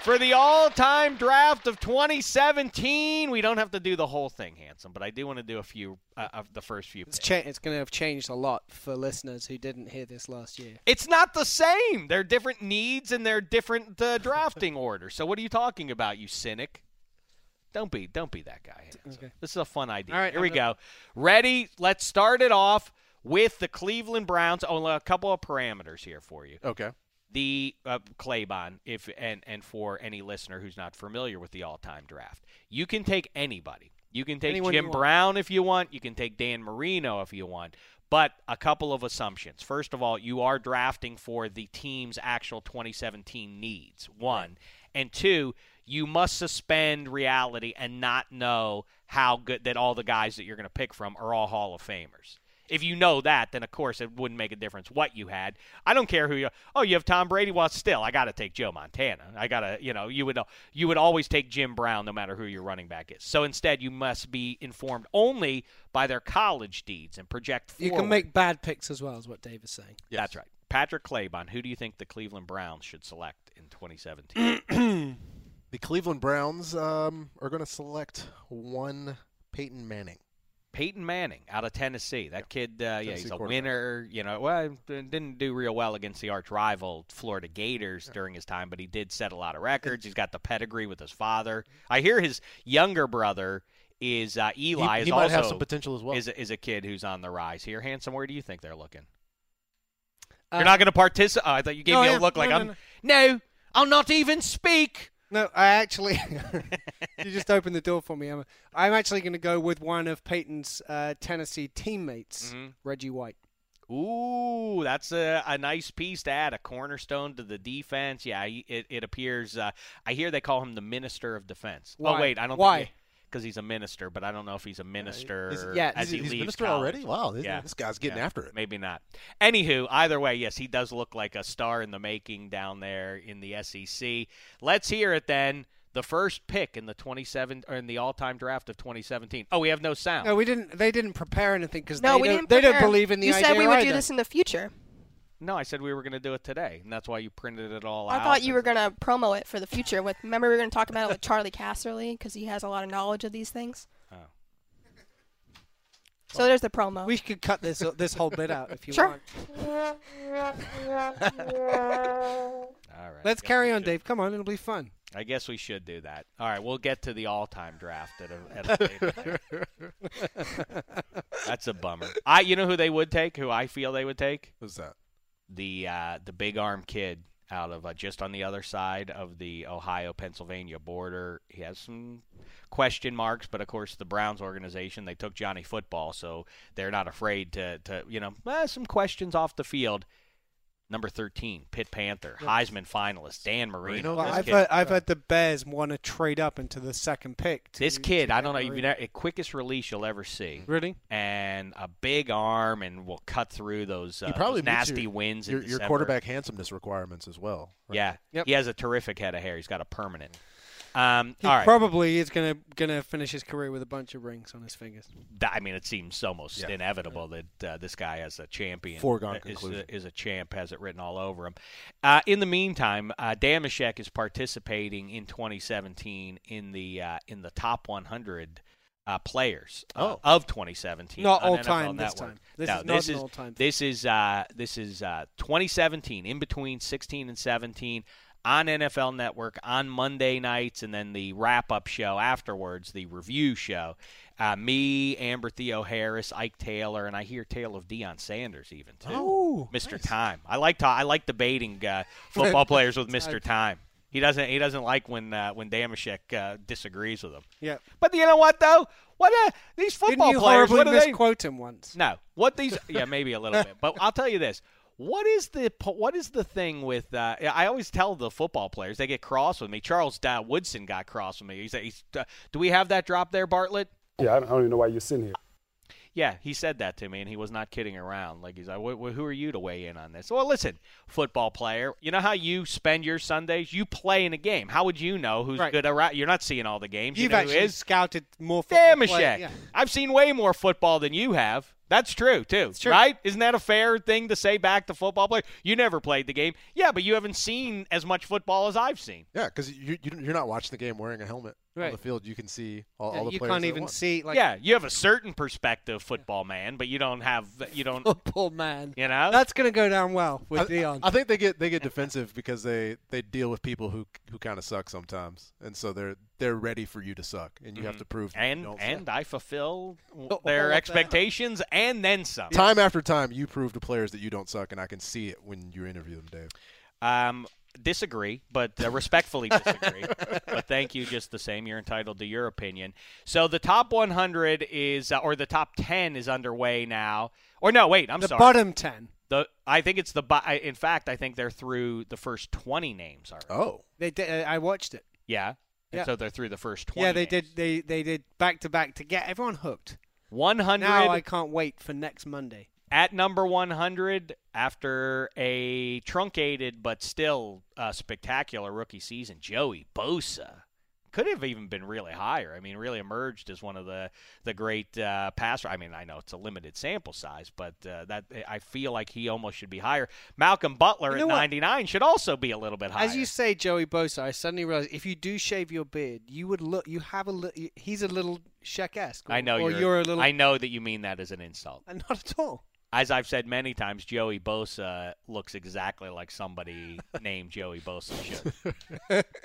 F: for the all-time draft of 2017. We don't have to do the whole thing, handsome, but I do want to do a few uh, of the first few.
D: It's cha- it's going to have changed a lot for listeners who didn't hear this last year.
F: It's not the same. There are different needs and they're different uh, drafting orders. So what are you talking about, you cynic? Don't be don't be that guy.
D: Okay.
F: This is a fun idea.
D: All right,
F: Here we
D: I'm
F: go. Ready? Let's start it off with the Cleveland Browns. Oh, a couple of parameters here for you.
C: Okay.
F: The uh, Claybon, if and and for any listener who's not familiar with the all-time draft, you can take anybody. You can take
D: Anyone
F: Jim. Brown if you want. You can take Dan Marino if you want. But a couple of assumptions. First of all, you are drafting for the team's actual 2017 needs. One. And two, you must suspend reality and not know how good that all the guys that you're going to pick from are all Hall of Famers. If you know that, then of course it wouldn't make a difference what you had. I don't care who you. Oh, you have Tom Brady. Well, still, I got to take Joe Montana. I got to, you know, you would you would always take Jim Brown no matter who your running back is. So instead, you must be informed only by their college deeds and project
D: You can make bad picks as well, is what Dave is saying.
F: That's right. Patrick Claybon. Who do you think the Cleveland Browns should select in 2017?
C: The Cleveland Browns um, are going to select one Peyton Manning.
F: Peyton Manning out of Tennessee. That kid, uh, yeah, he's a winner. You know, well, didn't do real well against the arch rival Florida Gators during his time, but he did set a lot of records. He's got the pedigree with his father. I hear his younger brother is uh, Eli.
C: he
F: is
C: might
F: also
C: have some potential as well.
F: Is a, is a kid who's on the rise here. Handsome, where do you think they're looking?
D: Uh,
F: You're not going to participate. Oh, I thought you gave
D: no,
F: me a look
D: am.
F: like
D: No,
F: I'm.
D: no,
F: no, I'll not even speak.
D: No, I actually. you just opened the door for me, Emma. I'm actually going to go with one of Peyton's uh, Tennessee teammates,
F: Mhm.
D: Reggie White.
F: Ooh, that's a, a nice piece to add, a cornerstone to the defense. Yeah, it, it appears. Uh, I hear they call him the minister of defense.
D: Why?
F: Oh wait, I don't.
D: Why?
F: Because he's a minister, but I don't know if he's a minister
D: Is- yeah,
F: as
C: he's,
F: he
C: he's
F: leaves
C: minister
F: college.
C: already. Wow, this,
F: Yeah.
C: this guy's getting
F: Yeah,
C: after it.
F: Maybe not. Anywho, either way, yes, he does look like a star in the making down there in the SEC. Let's hear it then. The first pick in the 27 or in the all-time draft of 2017. Oh, we have no sound.
D: No, we didn't. They didn't prepare anything because
I: No,
D: they,
I: we
D: don't,
I: didn't.
D: they don't believe in the
I: You
D: idea
I: said we would
D: either.
I: do this in the future.
F: No, I said we were going to do it today, and that's why you printed it all
I: I
F: out.
I: I thought you were gonna promo it for the future. With remember we were gonna talk about it with Charley Casserly because he has a lot of knowledge of these things.
F: Oh.
I: So there's the promo.
D: We could cut this uh, this whole bit out if you
I: Sure.
D: want.
F: All right.
D: Let's carry on, Dave. Come on, it'll be fun.
F: I guess we should do that. All right, we'll get to the all-time draft at a, at a later date. That's a bummer. I, you know who they would take? Who I feel they would take?
C: Who's that?
F: The uh, the big arm kid out of uh, just on the other side of the Ohio Pennsylvania border. He has some question marks, but of course the Browns organization they took Johnny Football, so they're not afraid to to you know eh, some questions off the field. Number thirteen, Pitt Panther, Heisman finalist Dan Marino.
C: Marino?
D: Well, I've
F: kid-
D: heard, I've heard the Bears want to trade up into the second pick. To,
F: This kid,
D: to
F: I don't know, you've
D: Marino.
F: never, quickest release you'll ever see,
D: Really?
F: and a big arm, and will cut through those, uh,
C: probably
F: those nasty
C: your,
F: winds.
C: Your,
F: in
C: your
F: December.
C: quarterback handsomeness requirements as well. right?
F: Yeah,
D: Yep.
F: he has a terrific head of hair. He's got a permanent. Um,
D: He
F: all right,
D: probably is gonna gonna finish his career with a bunch of rings on his fingers.
F: That- I mean, it seems almost
C: Yeah.
F: inevitable that uh, this guy has a champion.
C: Foregone
F: uh, is,
C: conclusion.
F: a, is a champ, has it written all over him. Uh, in the meantime, uh, Damashek is participating in 2017 in the uh, in the top 100 uh, players uh,
C: Oh.
F: of 2017.
D: Not all
F: NFL
D: time this time. This
F: no,
D: is not
F: this
D: an
F: is
D: all-time
F: this is uh, this is uh, 2017 in between 16 and 17 on NFL Network on Monday nights, and then the wrap up show afterwards, the review show. Uh, me, Amber Theoharis, Ike Taylor, and I hear tale of Deion Sanders even too.
D: Oh,
F: Mr. Time. I like ta- I like debating uh, football players with Mr. Time. He doesn't he doesn't like when uh, when Damashek uh, disagrees with him.
D: Yeah.
F: But you know what though? What uh, these football
D: Didn't you
F: players?
D: horribly
F: What do they?
D: misquote him once?
F: No. What these? Yeah, maybe a little bit. But I'll tell you this. What is the what is the thing with? Uh, I always tell the football players they get cross with me. Charles Woodson got cross with me. He said, he's, uh, "Do we have that drop there, Bartlett?"
J: Yeah, I don't, I don't even know why you're sitting here.
F: Yeah, he said that to me, and he was not kidding around. Like he's like, "Wh- wh- "Who are you to weigh in on this?" Well, listen, football player. You know how you spend your Sundays? You play in a game. How would you know who's
D: Right.
F: good around? You're not seeing all the games.
D: You've
F: you know
D: actually
F: is?
D: scouted more. football play-
F: Damashek.
D: Yeah.
F: I've seen way more football than you have. That's true too,
D: true.
F: right? Isn't that a fair thing to say back to football players? You never played the game, yeah, but you haven't seen as much football as I've seen.
C: Yeah, because you, you, you're not watching the game wearing a helmet on the field. You can see all,
D: Yeah,
C: all the
D: you
C: players
D: You
C: can't
D: even
C: once.
D: see like
F: yeah, you have a certain perspective, football man, but you don't have you don't.
D: football man.
F: You know,
D: That's gonna go down well with
C: I,
D: Deion.
C: I think they get they get defensive because they, they deal with people who who kind of suck sometimes, and so they're they're ready for you to suck, and you have
F: Mhm.
C: to prove that
F: and
C: you don't
F: and I fulfill
D: all
F: their
D: of that.
F: expectations and then some.
C: suck. time after time you prove to players that you don't suck, and I can see it when you interview them, Dave.
F: Um, disagree, but uh, respectfully disagree. but thank you just the same. You're entitled to your opinion. So the top 100 is, uh, or the top 10 is underway now. Or no, wait, I'm
D: the
F: sorry.
D: bottom ten.
F: The I think it's the. I, in fact, I think they're through the first 20 names already.
C: Oh,
D: They did, uh, I watched it.
F: Yeah. And
D: Yeah.
F: so they're through the first 20.
D: Yeah, they
F: names.
D: did. They they did back to back to get everyone hooked.
F: 100
D: Now I can't wait for next Monday.
F: At number 100 after a truncated but still uh, spectacular rookie season. Joey Bosa could have even been really higher. I mean, really emerged as one of the the great uh, passer. I mean, I know it's a limited sample size, but uh, that I feel like he almost should be higher. Malcolm Butler
D: You
F: at
D: what?
F: 99 should also be a little bit higher.
D: As you say, Joey Bosa, I suddenly realize if you do shave your beard, you would look. You have a. Li- he's a little Shaq-esque.
F: I know
D: or
F: you're,
D: you're a little.
F: I know that you mean that as an insult.
D: Not at all.
F: As I've said many times, Joey Bosa looks exactly like somebody named Joey Bosa should.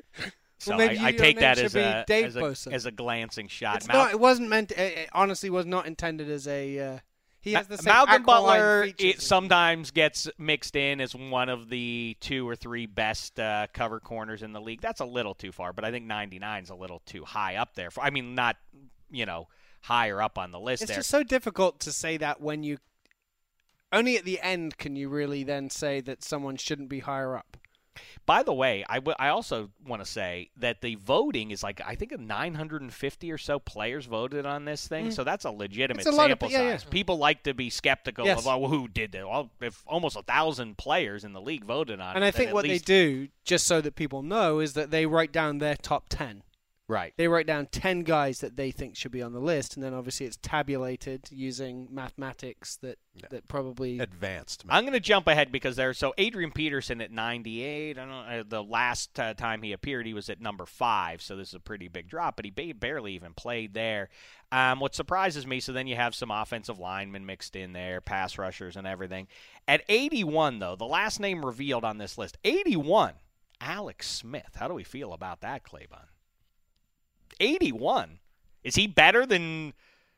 F: So
D: maybe
F: I, I take that as a, as, a as a glancing shot.
D: It's
F: Mal-
D: not. It wasn't meant. It, it honestly was not intended as a. Uh, he has the same
F: Malcolm Butler it sometimes gets mixed in as one of the two or three best uh, cover corners in the league. That's a little too far, but I think 99 is a little too high up there. For, I mean, not you know higher up on the list
D: It's
F: there.
D: just so difficult to say that when you. Only at the end can you really then say that someone shouldn't be higher up.
F: By the way, I, w- I also want to say that the voting is like I think 950 or so players voted on this thing,
D: Mm.
F: so that's a legitimate
D: a lot of-
F: sample
D: yeah, yeah.
F: size. People like to be skeptical
D: Yes.
F: of oh, who did it. Well, if almost a thousand players in the league voted on it,
D: And I think what
F: least-
D: they do, just so that people know, is that they write down their top 10.
F: Right.
D: They write down 10 guys that they think should be on the list, and then obviously it's tabulated using mathematics that, that probably.
C: advanced.
F: I'm going to jump ahead because there's so Adrian Peterson at 98. I don't know. uh, The last uh, time he appeared, he was at number five, so this is a pretty big drop. But he ba- barely even played there. Um, what surprises me, so then you have some offensive linemen mixed in there, pass rushers and everything. At 81, though, the last name revealed on this list, 81, Alex Smith. How do we feel about that, Claybon? 81. Is he better than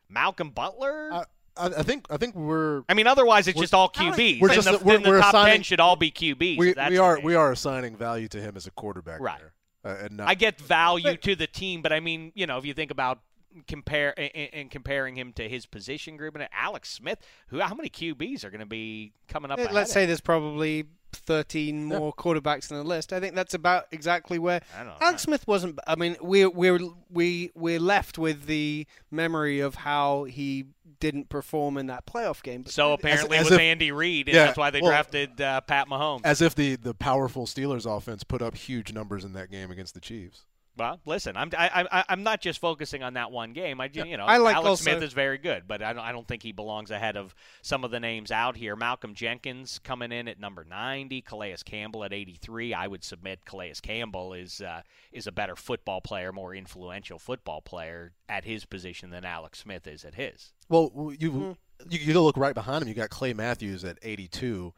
F: Malcolm Butler?
C: I, I, I think I think we're
F: I mean, otherwise it's just all QBs.
C: We're
F: then
C: just-
F: the,
C: we're-
F: then the
C: we're
F: top ten should all be QBs.
C: we,
F: That's
C: we are we are assigning value to him as a quarterback.
F: Right.
C: there. Uh, and not,
F: I get value to the team, but I mean, you know, if you think about compare and, and comparing him to his position group and Alex Smith, who how many QBs are going to be coming up?
D: Let's
F: of
D: say
F: him?
D: there's probably 13 more quarterbacks on the list. I think that's about exactly where
F: I
D: Alex
F: know.
D: Smith wasn't. I mean, we're we're we we're left with the memory of how he didn't perform in that playoff game. But
F: So apparently,
C: as
F: was
C: if-
F: Andy Reid, and
C: Yeah,
F: that's why they
C: well-
F: drafted uh, Pat Mahomes.
C: as if the the powerful Steelers offense put up huge numbers in that game against the Chiefs.
F: Well, listen, I'm I, I, I'm not just focusing on that one game. I ju- you know
D: I like
F: Alex
D: also-
F: Smith is very good, but I don't, I don't think he belongs ahead of some of the names out here. Malcolm Jenkins coming in at number 90, Calais Campbell at 83. I would submit Calais Campbell is uh, is a better football player, more influential football player at his position than Alex Smith is at his.
C: Well, w- you
D: Hmm.
C: you, you look right behind him. You got Clay Matthews at 82.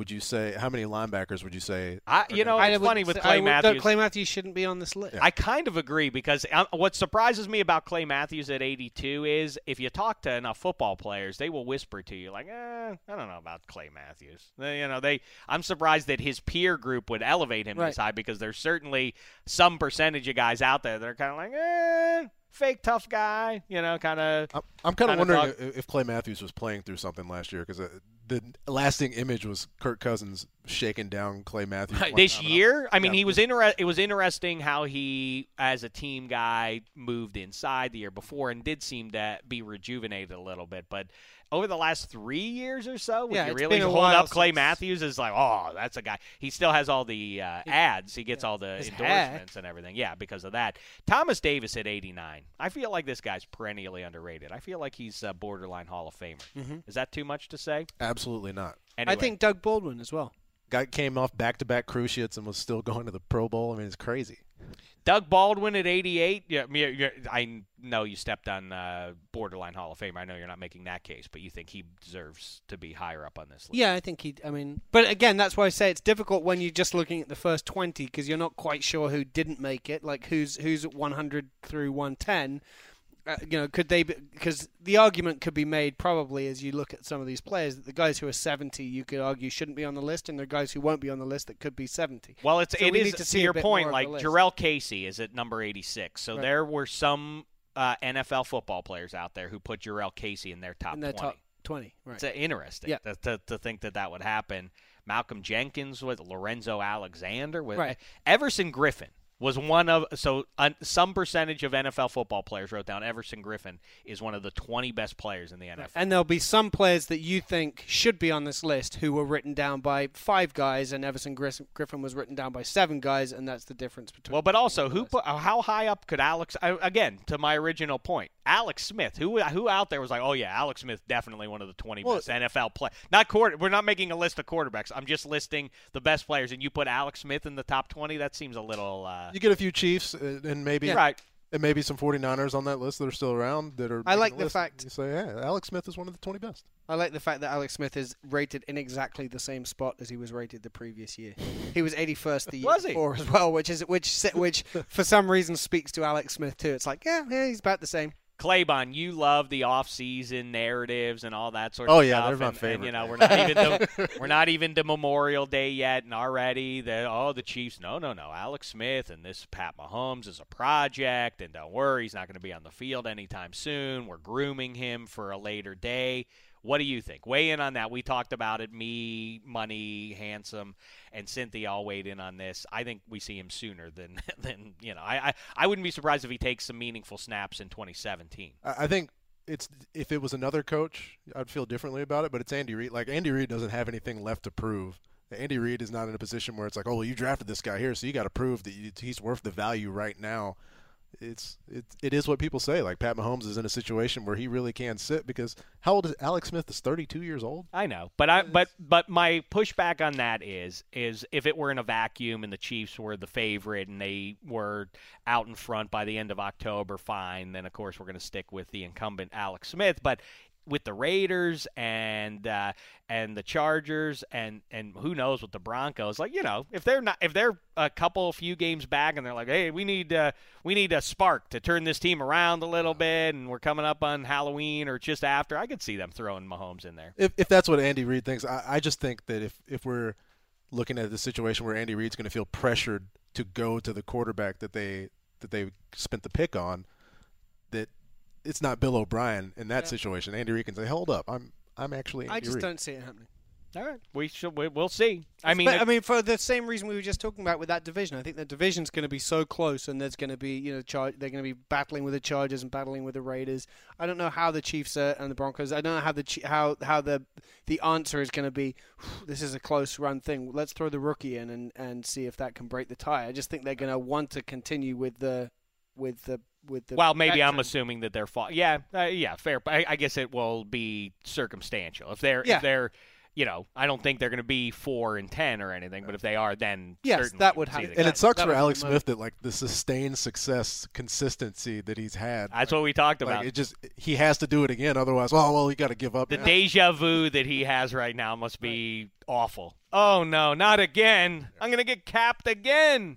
C: Would you say how many linebackers would you say?
F: I, you know,
C: gonna-
F: it's funny with
D: say-
F: Clay
D: I would- no,
F: Matthews.
D: Clay Matthews shouldn't be on this list.
F: I kind of agree because um, what surprises me about Clay Matthews at 82 is if you talk to enough football players, they will whisper to you like, eh, I don't know about Clay Matthews. They- you know, they. I'm surprised that his peer group would elevate him
D: Right.
F: this high because there's certainly some percentage of guys out there that are kind of like, eh, fake tough guy. You know, kind of.
C: I'm, I'm kind of wondering
F: talk-
C: if, if Clay Matthews was playing through something last year because uh, the lasting image was Kirk Cousins shaking down Clay Matthews
F: this year. I mean,
C: Yeah,
F: he was inter- It was interesting how he, as a team guy, moved inside the year before and did seem to be rejuvenated a little bit. But over the last three years or so, would
D: Yeah,
F: you really
D: been
F: hold up Clay
D: since-
F: Matthews is like, oh, that's a guy. He still has all the uh, ads. He gets all the
D: His hair.
F: endorsements and everything. Yeah, because of that. Thomas Davis at 89. I feel like this guy's perennially underrated. I feel like he's a borderline Hall of Famer. Is that too much to say?
C: Absolutely not.
F: Anyway,
D: I think Doug Baldwin as well.
C: Guy came off back to back cruciates and was still going to the Pro Bowl. I mean, it's crazy.
F: Doug Baldwin at 88. Yeah, I know you stepped on uh, borderline Hall of Fame. I know you're not making that case, but you think he deserves to be higher up on this list.
D: Yeah, I think he. I mean, but again, that's why I say it's difficult when you're just looking at the first twenty because you're not quite sure who didn't make it. Like who's who's 100 through 110. Uh, you know, could they? Because the argument could be made probably as you look at some of these players that the guys who are 70, you could argue shouldn't be on the list, and there are guys who won't be on the list that could be 70.
F: Well, it's
D: So
F: it
D: we
F: is
D: to
F: to, your point. Like. Jurrell Casey is at number 86. So
D: Right.
F: there were some uh, NFL football players out there who put Jurrell Casey in their top
D: in their
F: 20.
D: top 20, right?
F: It's uh, interesting
D: Yeah.
F: to, to, to think that that would happen. Malcolm Jenkins with Lorenzo Alexander with
D: Right.
F: Everson Griffen was one of so uh, some percentage of NFL football players wrote down Everson Griffen is one of the 20 best players in the NFL.
D: And there'll be some players that you think should be on this list who were written down by five guys, and Everson Griffen was written down by seven guys, and that's the difference between.
F: Well, but also, who put, how high up could Alex? I- Again, to my original point, Alex Smith. Who who out there was like, oh yeah, Alex Smith definitely one of the twenty
C: Well-
F: best NFL play. Not quarter. We're not making a list of quarterbacks. I'm just listing the best players, and you put Alex Smith in the top twenty. That seems a little. Uh,
C: You get a few Chiefs uh, and maybe
F: Yeah. Right.
C: and maybe some 49ers on that list that are still around that are.
D: I like the
C: list.
D: fact-
C: you say, yeah, Alex Smith is one of the 20 best.
D: I like the fact that Alex Smith is rated in exactly the same spot as he was rated the previous year. He was 81st the year
F: Was he?
D: before as well, which is which which for some reason speaks to Alex Smith too. It's like yeah, yeah, he's about the same.
F: Claybon, you love the off-season narratives and all that sort
C: oh,
F: of Oh,
C: yeah,
F: stuff.
C: they're my
F: and, and,
C: favorite.
F: you know, we're not even to, we're not even to Memorial Day yet, and already the oh the Chiefs. No, no, no. Alex Smith and this Pat Mahomes is a project, and don't worry, he's not going to be on the field anytime soon. We're grooming him for a later day. What do you think? Weigh in on that. We talked about it. Me, Money, Handsome, and Cynthia all weighed in on this. I think we see him sooner than than you know. I I, I wouldn't be surprised if he takes some meaningful snaps in 2017.
C: I think it's if it was another coach, I'd feel differently about it. But it's Andy Reid. Like Andy Reid doesn't have anything left to prove. Andy Reid is not in a position where it's like, oh, well, you drafted this guy here, so you got to prove that he's worth the value right now. It's it, it is what people say. Like Pat Mahomes is in a situation where he really can sit because how old is Alex Smith? Is 32 years old.
F: I know, but I but but my pushback on that is is if it were in a vacuum and the Chiefs were the favorite and they were out in front by the end of October, fine. Then of course we're going to stick with the incumbent Alex Smith, but with the Raiders and uh, and the Chargers and and who knows with the Broncos, like you know, if they're not if they're a couple few games back and they're like, hey, we need uh, we need a spark to turn this team around a little bit, and we're coming up on Halloween or just after, I could see them throwing Mahomes in there.
C: If if that's what Andy Reid thinks, I, I just think that if if we're looking at the situation where Andy Reid's going to feel pressured to go to the quarterback that they that they spent the pick on, that it's not Bill O'Brien in that situation. Andy Reid can say, "Hold up, I'm I'm actually Andy
D: I just
C: Reid."
D: don't see it happening.
F: All right, we should. We, we'll see. I mean,
D: but,
F: if-
D: I mean, for the same reason we were just talking about with that division, I think the division's going to be so close, and there's going to be, you know, char- they're going to be battling with the Chargers and battling with the Raiders. I don't know how the Chiefs are, and the Broncos. I don't know how the how how the the answer is going to be. This is a close run thing. Let's throw the rookie in and and see if that can break the tie. I just think they're going to want to continue with the with the with the.
F: well, maybe I'm assuming that they're fall. Yeah, uh, yeah, fair. I, I guess it will be circumstantial. If they're
D: Yeah.
F: if they're, you know, I don't think they're going to be four and ten or anything. But if they are, then
D: Yes,
F: certainly
D: that would
F: see
D: have-
F: the
C: and it sucks
D: that
C: for Alex Smith that like the sustained success consistency that he's had.
F: That's what we talked
C: Like
F: about.
C: it just he has to do it again, otherwise, oh well, he got to give up.
F: the
C: now.
F: deja vu that he has right now must be awful. Oh no, not again! I'm gonna get capped again.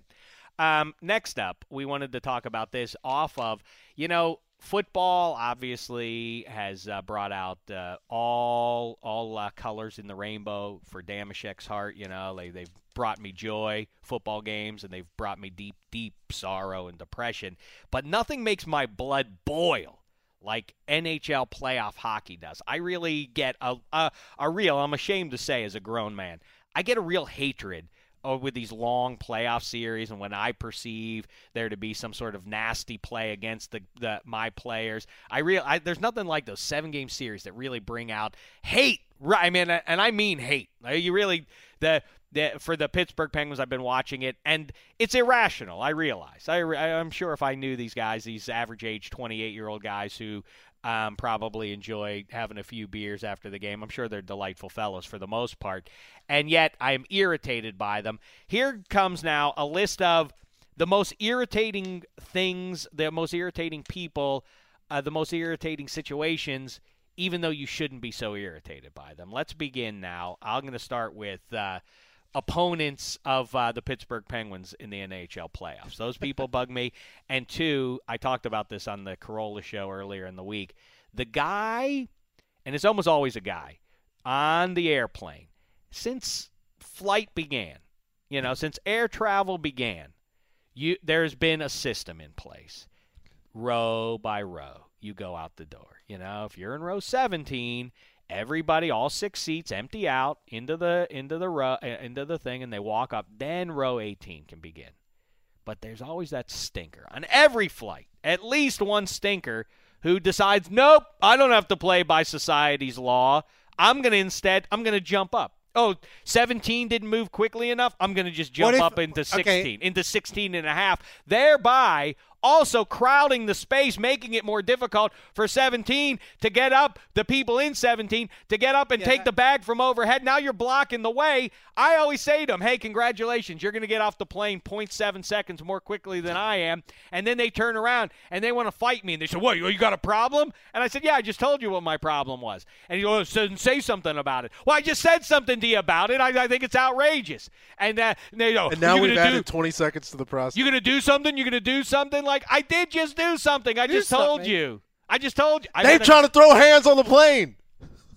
F: Um, next up, we wanted to talk about this off of you know football. Obviously, has uh, brought out uh, all all uh, colors in the rainbow for Damashek's heart. You know, they they've brought me joy, football games, and they've brought me deep deep sorrow and depression. But nothing makes my blood boil like NHL playoff hockey does. I really get a, a a real. I'm ashamed to say, as a grown man, I get a real hatred with these long playoff series, and when I perceive there to be some sort of nasty play against the, the my players, I real I, there's nothing like those seven game series that really bring out hate. Right, I mean, and I mean hate. You really the the, for the Pittsburgh Penguins, I've been watching it, and it's irrational. I realize. I, I'm sure if I knew these guys, these average age 28 year old guys who um, probably enjoy having a few beers after the game, I'm sure they're delightful fellows for the most part. And yet, I'm irritated by them. Here comes now a list of the most irritating things, the most irritating people, uh, the most irritating situations, even though you shouldn't be so irritated by them. Let's begin now. I'm going to start with uh, opponents of uh, the Pittsburgh Penguins in the NHL playoffs. Those people bug me. And two, I talked about this on the Carolla show earlier in the week. The guy, and it's almost always a guy, on the airplane, since flight began, you know, since air travel began, you there's been a system in place. Row by row, you go out the door. You know, if you're in row 17, everybody, all six seats, empty out into the into the row, uh, into the thing, and they walk up. Then row 18 can begin. But there's always that stinker on every flight. At least one stinker who decides, nope, I don't have to play by society's law. I'm going to instead, I'm going to jump up. Oh, 17 didn't move quickly enough. I'm going to just jump
D: if-
F: up into 16,
D: okay.
F: into 16 and a half, thereby also crowding the space, making it more difficult for 17 to get up, the people in 17 to get up and take the bag from overhead. Now you're blocking the way. I always say to them, hey, congratulations, you're going to get off the plane 0.7 seconds more quickly than I am. And then they turn around and they want to fight me. And they say, what, you got a problem? And I said, yeah, I just told you what my problem was. And he goes, "So say something about it. Well, I just said something to you about it. I, I think it's outrageous. And, uh, they go,
C: And now we've
F: gonna do-
C: added 20 seconds to the process.
F: You're gonna do something? You're gonna do something? Like I did just do something. I just told
D: something.
F: you. I just told you. I've
C: They're
F: had a-
C: trying to throw hands on the plane.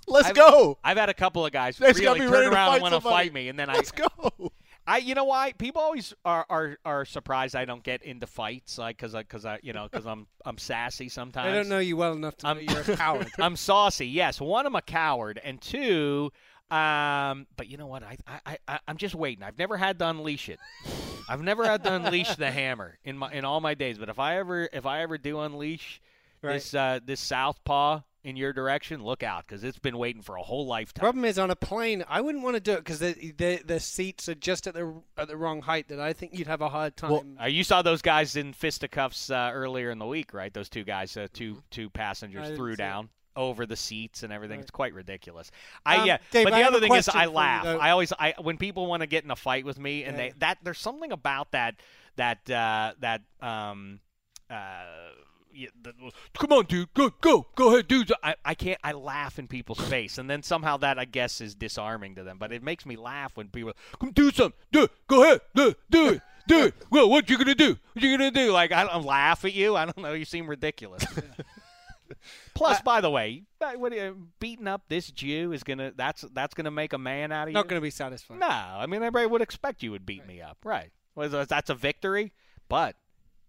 C: Let's
F: I've-
C: go.
F: I've had a couple of guys
C: Dave's gotta
F: really turn around and want to fight me, and then
C: Let's
F: I,
C: go.
F: I, you know why? People always are are, are surprised I don't get into fights, like because I because I you know because I'm I'm sassy sometimes.
D: I don't know you well enough to
F: I'm-
D: you're a coward.
F: I'm saucy. Yes, one, I'm a coward, and two, um, but you know what? I, I, I, I'm just waiting. I've never had to unleash it. I've never had to unleash the hammer in my in all my days. But if I ever if I ever do unleash this uh, this southpaw in your direction, look out because it's been waiting for a whole lifetime.
D: Problem is, on a plane, I wouldn't want to do it because the, the the seats are just at the at the wrong height. That I think you'd have a hard time.
F: Uh, you saw those guys in fisticuffs uh, earlier in the week, right? Those two guys, uh, two two passengers threw down over the seats and everything.
D: Right.
F: It's quite ridiculous. I
D: Um,
F: yeah,
D: Dave,
F: but the
D: have
F: other thing is I
D: for you,
F: laugh. I always I when people want to get in a fight with me and
D: Yeah.
F: they that there's something about that that uh, that um uh. yeah, the- come on, dude. Go, go, go ahead, dude. I, I can't. I laugh in people's face, and then somehow that I guess is disarming to them. But it makes me laugh when people come do something. Do it. Go ahead. Do it. Do it. Do it. Well, what you gonna do? What you gonna do? Like I don't laugh at you. I don't know. You seem ridiculous. Plus, by the way, uh, beating up this Jew is gonna that's that's gonna make a man out of you.
D: Not going to be satisfied.
F: No, I mean everybody would expect you would beat me up, right? Well, that's- a victory, but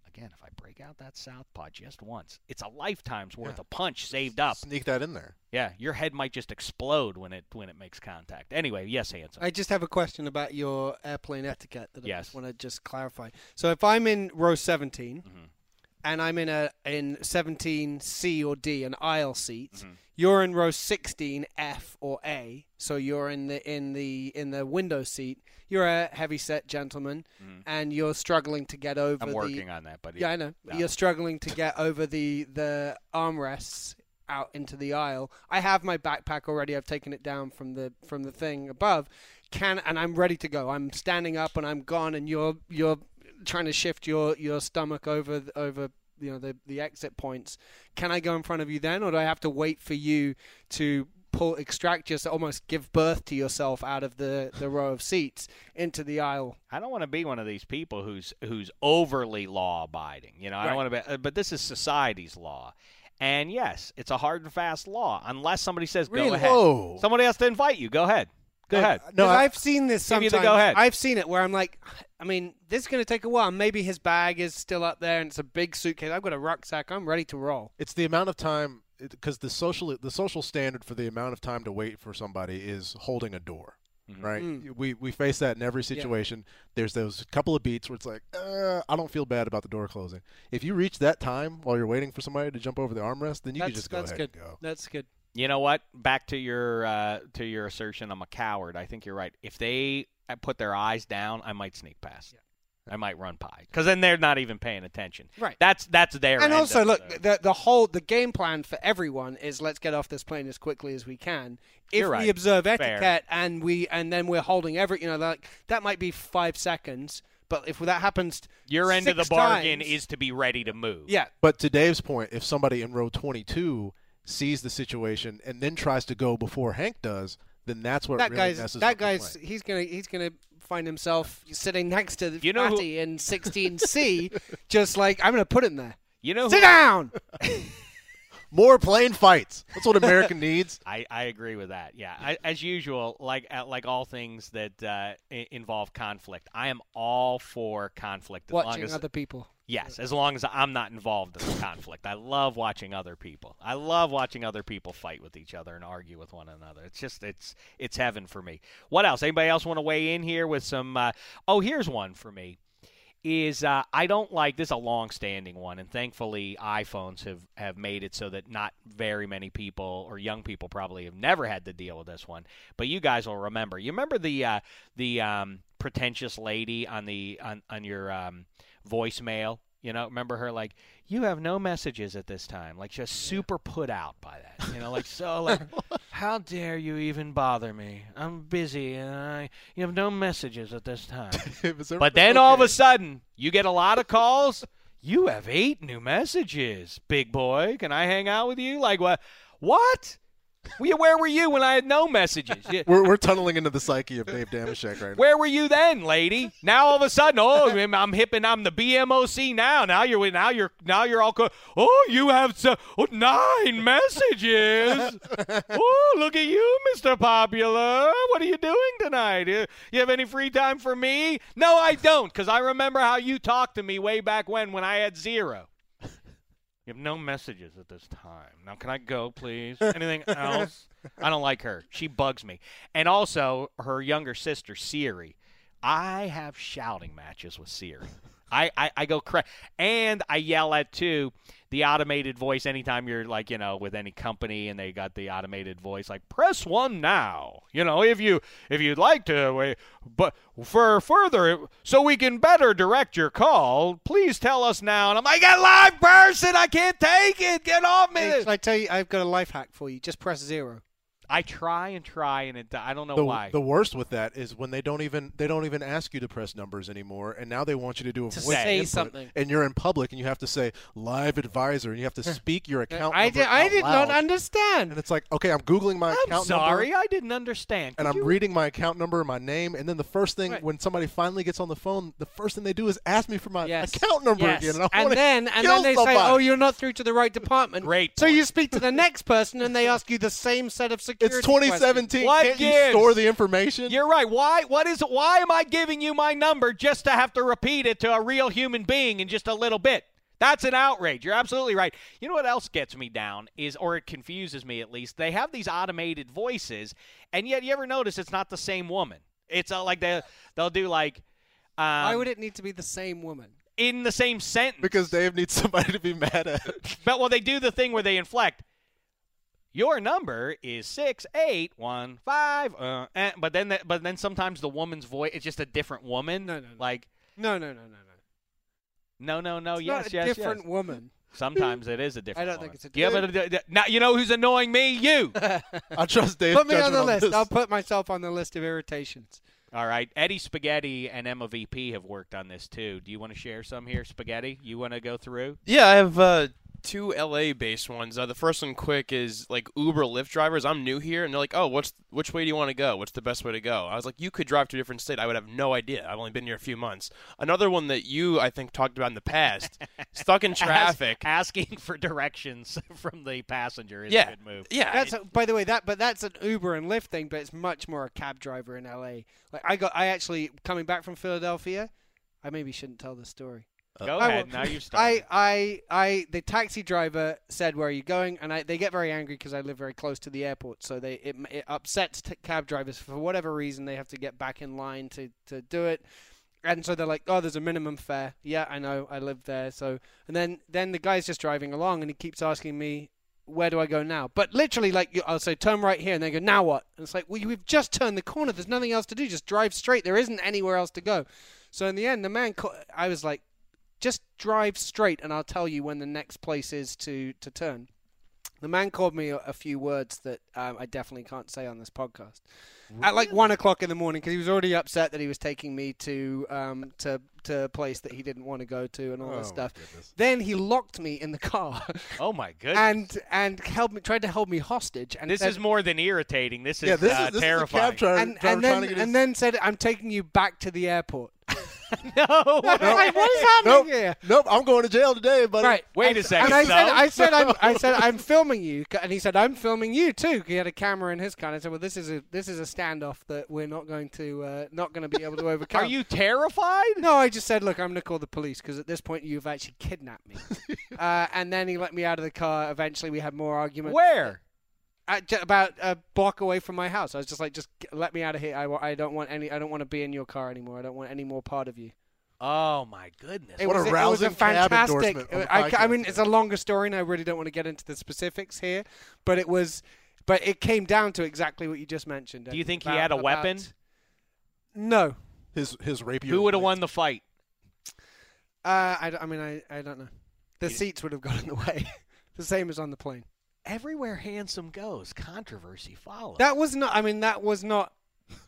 F: again, if I break out that southpaw just once, it's a lifetime's worth of punch saved up.
C: Sneak that in there.
F: Yeah, your head might just explode when it when it makes contact. Anyway, yes, handsome.
D: I just have a question about your airplane etiquette that I
F: Yes.
D: just want to just clarify. So if I'm in row 17
F: Mm-hmm.
D: And I'm in a in 17 C or D, an aisle seat,
F: Mm-hmm.
D: you're in row 16 F or A, so you're in the in the in the window seat. You're a heavy set gentleman, and you're struggling to get over.
F: Mm-hmm. I'm
D: the,
F: working on that, buddy.
D: Yeah, I know.
F: Yeah.
D: You're struggling to get over the the armrests out into the aisle. I have my backpack already. I've taken it down from the from the thing above. Can and I'm ready to go. I'm standing up and I'm gone. And you're you're trying to shift your your stomach over over you know the the exit points. Can I go in front of you then, or do I have to wait for you to pull extract yourself, almost give birth to yourself out of the the row of seats into the aisle?
F: I don't want to be one of these people who's who's overly law abiding. You know, I don't want to be. uh, But this is society's law, and yes, it's a hard and fast law unless somebody says go
D: Really?
F: ahead.
C: Whoa.
F: Somebody has to invite you. Go ahead. Go ahead.
C: No, I-
D: I've seen this
F: Give you
D: sometimes.
F: the go ahead.
D: I've seen it where I'm like, I mean, this is going to take a while. Maybe his bag is still up there and it's a big suitcase. I've got a rucksack. I'm ready to roll.
C: It's the amount of time because the social the social standard for the amount of time to wait for somebody is holding a door.
F: Mm-hmm.
C: Right,
D: Mm.
C: we we face that in every situation. There's those couple of beats where it's like, uh, I don't feel bad about the door closing. If you reach that time while you're waiting for somebody to jump over the armrest, then you
D: that's
C: can just go
D: that's
C: ahead
D: good.
C: and go.
D: That's good.
F: You know what? Back to your uh, to your assertion. I'm a coward. I think you're right. If they uh, put their eyes down, I might sneak past. I might run pie because then they're not even paying attention.
D: Right.
F: That's that's their.
D: And
F: end
D: also, look,
F: the-
D: the the whole the game plan for everyone is let's get off this plane as quickly as we can. If
F: You're
D: we
F: right.
D: observe
F: Fair.
D: etiquette and we and then we're holding every, you know, like that might be five seconds, But if that happens,
F: Your end of the bargain
D: times-
F: is to be ready to move.
D: yeah.
C: But to Dave's point, if somebody in row 22 sees the situation and then tries to go before Hank does, then that's what
D: that
C: really
D: guy's
C: messes
D: that guy's he's gonna he's gonna find himself sitting next to the
F: You know who-
D: in 16C, just like I'm gonna put him there.
F: You know who
D: Sit down.
C: More plane fights. That's what America needs.
F: I, I agree with that. Yeah, I, as usual, like uh, like all things that uh, i- involve conflict, I am all for conflict as long
D: Watching
F: as
D: other people.
F: Yes, as long as I'm not involved in the conflict. I love watching other people. I love watching other people fight with each other and argue with one another. It's just it's it's heaven for me. What else? Anybody else want to weigh in here with some? Uh, oh, here's one for me. Is uh, I don't like this is a long-standing one, and thankfully iPhones have have made it so that not very many people or young people probably have never had to deal with this one. But you guys will remember. You remember the uh, the um, pretentious lady on the on on your um, voicemail. You know, remember her like you have no messages at this time, like just super put out by that. You know, like so like how dare you even bother me? I'm busy and I you have no messages at this time. But then all of a sudden, you get a lot of calls. You have eight new messages, big boy. Can I hang out with you? Like what? What? Where were you when I had no messages?
C: We're, we're tunneling into the psyche of Dave Damashek right now.
F: Where were you then, lady? Now all of a sudden, oh, I'm hip and I'm the BMOC now. Now you're now you're now you're all co- oh, you have so, oh, nine messages. oh, look at you, Mr. Popular. What are you doing tonight? You have any free time for me? No, I don't, because I remember how you talked to me way back when when I had zero. You have no messages at this time. Now, can I go, please? Anything else? I don't like her. She bugs me. And also, her younger sister, Siri. I have shouting matches with Siri. I, I, I go cra- and I yell at too the automated voice anytime you're like you know with any company and they got the automated voice like press one now. You know if you if you'd like to wait, but for further so we can better direct your call please tell us now. And I'm like a live person! I can't take it! Get off me!
D: I tell you, I've got a life hack for you. Just press zero.
F: I try and try and it I don't know
C: the,
F: why
C: the worst with that is when they don't even they don't even ask you to press numbers anymore, and now they want you to do a
D: To
C: voice
D: say
C: input,
D: something.
C: and you're in public, and you have to say live advisor, and you have to speak your account.
D: I did. I
C: out
D: did not understand.
C: And it's like, okay, I'm googling my
F: I'm
C: account
F: sorry
C: number,
F: I didn't understand
C: and I'm
F: you-
C: reading my account number, and my name, and then the first thing
D: Right.
C: when somebody finally gets on the phone, the first thing they do is ask me for my
D: Yes.
C: account number
D: Yes.
C: again, and, I
D: and
C: wanna
D: then and then they say, "Oh, you're not through to the right department."
F: Great
D: So you speak to the next person, and they ask you the same set of security.
C: It's 2017.
F: What
C: Can't you store the information?
F: You're right. Why? What is? Why am I giving you my number just to have to repeat it to a real human being in just a little bit? That's an outrage. You're absolutely right. You know what else gets me down is, or it confuses me at least. They have these automated voices, and yet you ever notice it's not the same woman. It's uh, like they they'll do like. Um,
D: Why would it need to be the same woman?
F: in the same sentence?
C: because Dave needs somebody to be mad at.
F: But well, they do the thing where they inflect. Your number is six eight one five. Uh, eh, but then, the, but then sometimes the woman's voice it's just a different woman.
D: No, no, no.
F: Like
D: No, no, no, no, no.
F: no, no, no.
D: It's
F: yes,
D: not a
F: yes,
D: different
F: yes.
D: woman.
F: Sometimes it is a different.
D: I don't
F: woman.
D: think it's a
F: Yeah, but uh, now you know who's annoying me. You.
C: I trust Dave.
D: Put me on the
C: judgment
D: list.
C: this.
D: I'll put myself on the list of irritations.
F: All right, Eddie Spaghetti and Emma VP have worked on this too. Do you want to share some here, Spaghetti? You want to go through?
J: Yeah, I have uh, two LA-based ones. Uh, the first one, quick, is like Uber, Lyft drivers. I'm new here, and they're like, "Oh, what's which way do you want to go? What's the best way to go?" I was like, "You could drive to a different state." I would have no idea. I've only been here a few months. Another one that you, I think, talked about in the past, stuck in traffic.
F: Ask- asking for directions from the passenger is
J: yeah,
F: a good move.
J: yeah.
D: That's a, by the way that but that's an Uber and Lyft thing, but it's much more a cab driver in LA. Like I got I actually coming back from Philadelphia. I maybe shouldn't tell this story.
F: Uh, go
D: I
F: ahead.
D: will-
F: Now you've started.
D: I, I, I, the taxi driver said, "Where are you going?" And I, they get very angry because I live very close to the airport. So they, it, it upsets t- cab drivers for whatever reason. They have to get back in line to, to do it. And so they're like, "Oh, there's a minimum fare." Yeah, I know. I live there. So, and then, then the guy's just driving along, and he keeps asking me, "Where do I go now?" But literally, like, I'll say, "Turn right here," and they go, "Now what?" And it's like, "Well, we've just turned the corner. There's nothing else to do. Just drive straight. There isn't anywhere else to go." So in the end, the man, ca- I was like, just drive straight and I'll tell you when the next place is to, to turn. The man called me a, a few words that um, I definitely can't say on this podcast. At like one o'clock in the morning, because he was already upset that he was taking me to um, to to a place that he didn't want to go to and all
C: Oh,
D: this stuff.
C: goodness.
D: Then he locked me in the car
F: Oh my goodness.
D: and and held me tried to hold me hostage. And
F: this
D: said-
F: is more than irritating. This is,
C: Yeah, this
F: uh,
C: is this
F: terrifying.
C: is cab driver,
D: and,
C: driver
D: and then
C: to get
D: and
C: his-
D: then said, "I'm taking you back to the airport."
F: no.
D: Like, what is happening
C: Nope.
D: here?
C: Nope, I'm going to jail today, buddy.
D: Right.
F: Wait
D: and,
F: a second,
D: And I said,
F: no.
D: I said, I'm, I said, I'm filming you, and he said, I'm filming you too. He had a camera in his car. And I said, well, this is a this is a standoff that we're not going to uh, not going to be able to overcome.
F: Are you terrified?
D: No, I just said, look, I'm going to call the police because at this point you've actually kidnapped me. uh, and then he let me out of the car. Eventually, we had more arguments.
F: Where?
D: At, about a block away from my house. I was just like, just let me out of here. I, I don't want any. I don't want to be in your car anymore. I don't want any more part of you.
F: Oh my goodness.
D: It
C: What a
D: was, it was
C: rousing
D: a
C: cab
D: fantastic.
C: endorsement
D: I, I mean, it's a longer story, and I really don't want to get into the specifics here. But it was, but it came down to exactly what you just mentioned.
F: Do you think he had a
D: about-
F: weapon?
D: No.
C: his his rapier.
F: Who would have won the fight?
D: Uh, I, I mean, I, I don't know. The seats would have got in the way, the same as on the plane.
F: Everywhere handsome goes, controversy follows.
D: That was not. I mean, that was not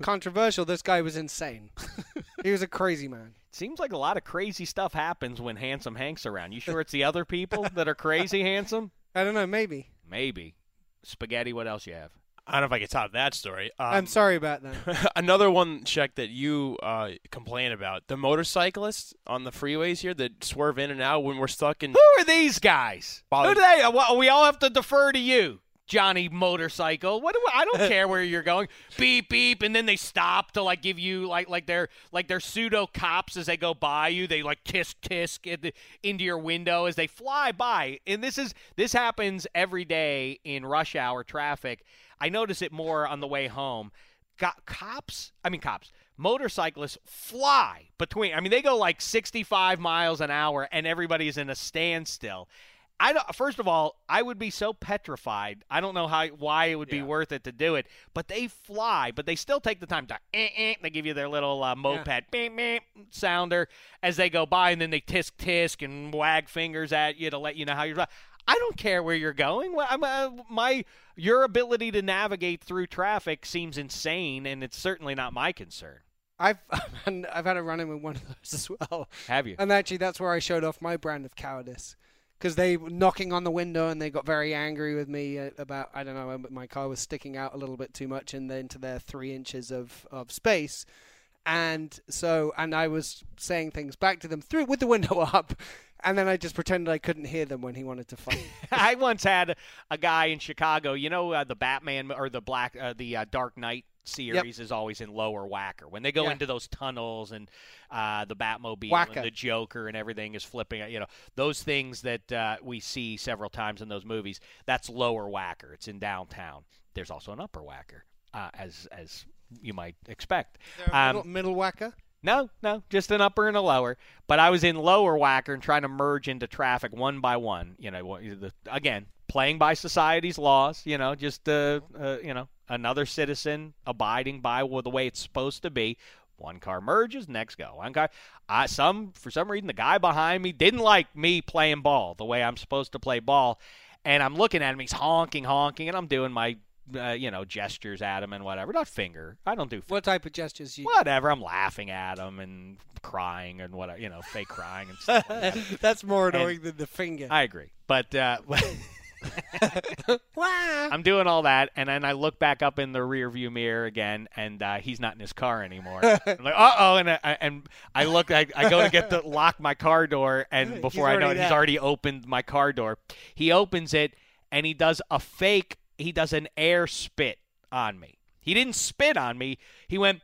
D: controversial. This guy was insane. he was a crazy man.
F: Seems like a lot of crazy stuff happens when handsome Hank's around. You sure it's the other people that are crazy handsome?
D: I don't know. Maybe.
F: Maybe. Spaghetti, what else you have?
J: I don't know if I can top that story. Um,
D: I'm sorry about that.
J: Another one, check that you uh, complain about the motorcyclists on the freeways here that swerve in and out when we're stuck in.
F: Who are these guys?
J: Well,
F: Who do they? We all have to defer to you, Johnny Motorcycle. What do I don't care where you're going. Beep beep, and then they stop to like give you like like they're like they're pseudo cops as they go by you. They like tisk tisk in the, into your window as they fly by. And this is this happens every day in rush hour traffic. I notice it more on the way home. Got cops, I mean cops, motorcyclists fly between. I mean they go like 65 miles an hour, and everybody is in a standstill. I don't, first of all, I would be so petrified. I don't know how why it would be worth it to do it, but they fly, but they still take the time to. Eh, eh, they give you their little uh, moped beep, beep, sounder as they go by, and then they tisk tisk and wag fingers at you to let you know how you're. I don't care where you're going. Uh, my your ability to navigate through traffic seems insane, and it's certainly not my concern.
D: I've I've had a run in with one of those as well.
F: Have you?
D: And actually, that's where I showed off my brand of cowardice. Because they were knocking on the window and they got very angry with me uh, about I don't know uh, my car was sticking out a little bit too much the, into their three inches of, of space, and so and I was saying things back to them through with the window up, and then I just pretended I couldn't hear them when he wanted to fight.
F: I once had a guy in Chicago. You know uh, the Batman or the Black, uh, the uh, Dark Knight series is always in Lower Wacker when they go
D: Yeah.
F: into those tunnels and uh, the Batmobile and the Joker and everything is flipping. You know those things that uh, we see several times in those movies. That's Lower Wacker. It's in downtown. There's also an Upper Wacker, uh, as as you might expect. Um,
D: middle, middle wacker.
F: no, no, just an upper and a lower. But I was in lower wacker and trying to merge into traffic one by one. You know, the, again, playing by society's laws. You know, just uh, uh, you know, another citizen abiding by the way it's supposed to be. One car merges, next go. One car. I some for some reason the guy behind me didn't like me playing ball the way I'm supposed to play ball, and I'm looking at him. He's honking, honking, and I'm doing my. Uh, you know, gestures at him and whatever. Not finger. I don't do
D: What type of gestures you?
F: whatever. I'm laughing at him and crying and whatever, you know, fake crying and stuff. like that.
D: That's more
F: And-
D: annoying than the finger.
F: I agree, but uh, I'm doing all that, and then I look back up in the rear view mirror again, and uh, he's not in his car anymore. I'm like, uh oh, and I, and I look, I, I go to get the lock my car door, and before I know it, he's already opened my car door. He opens it, and he does a fake. He does an air spit on me. He didn't spit on me. He went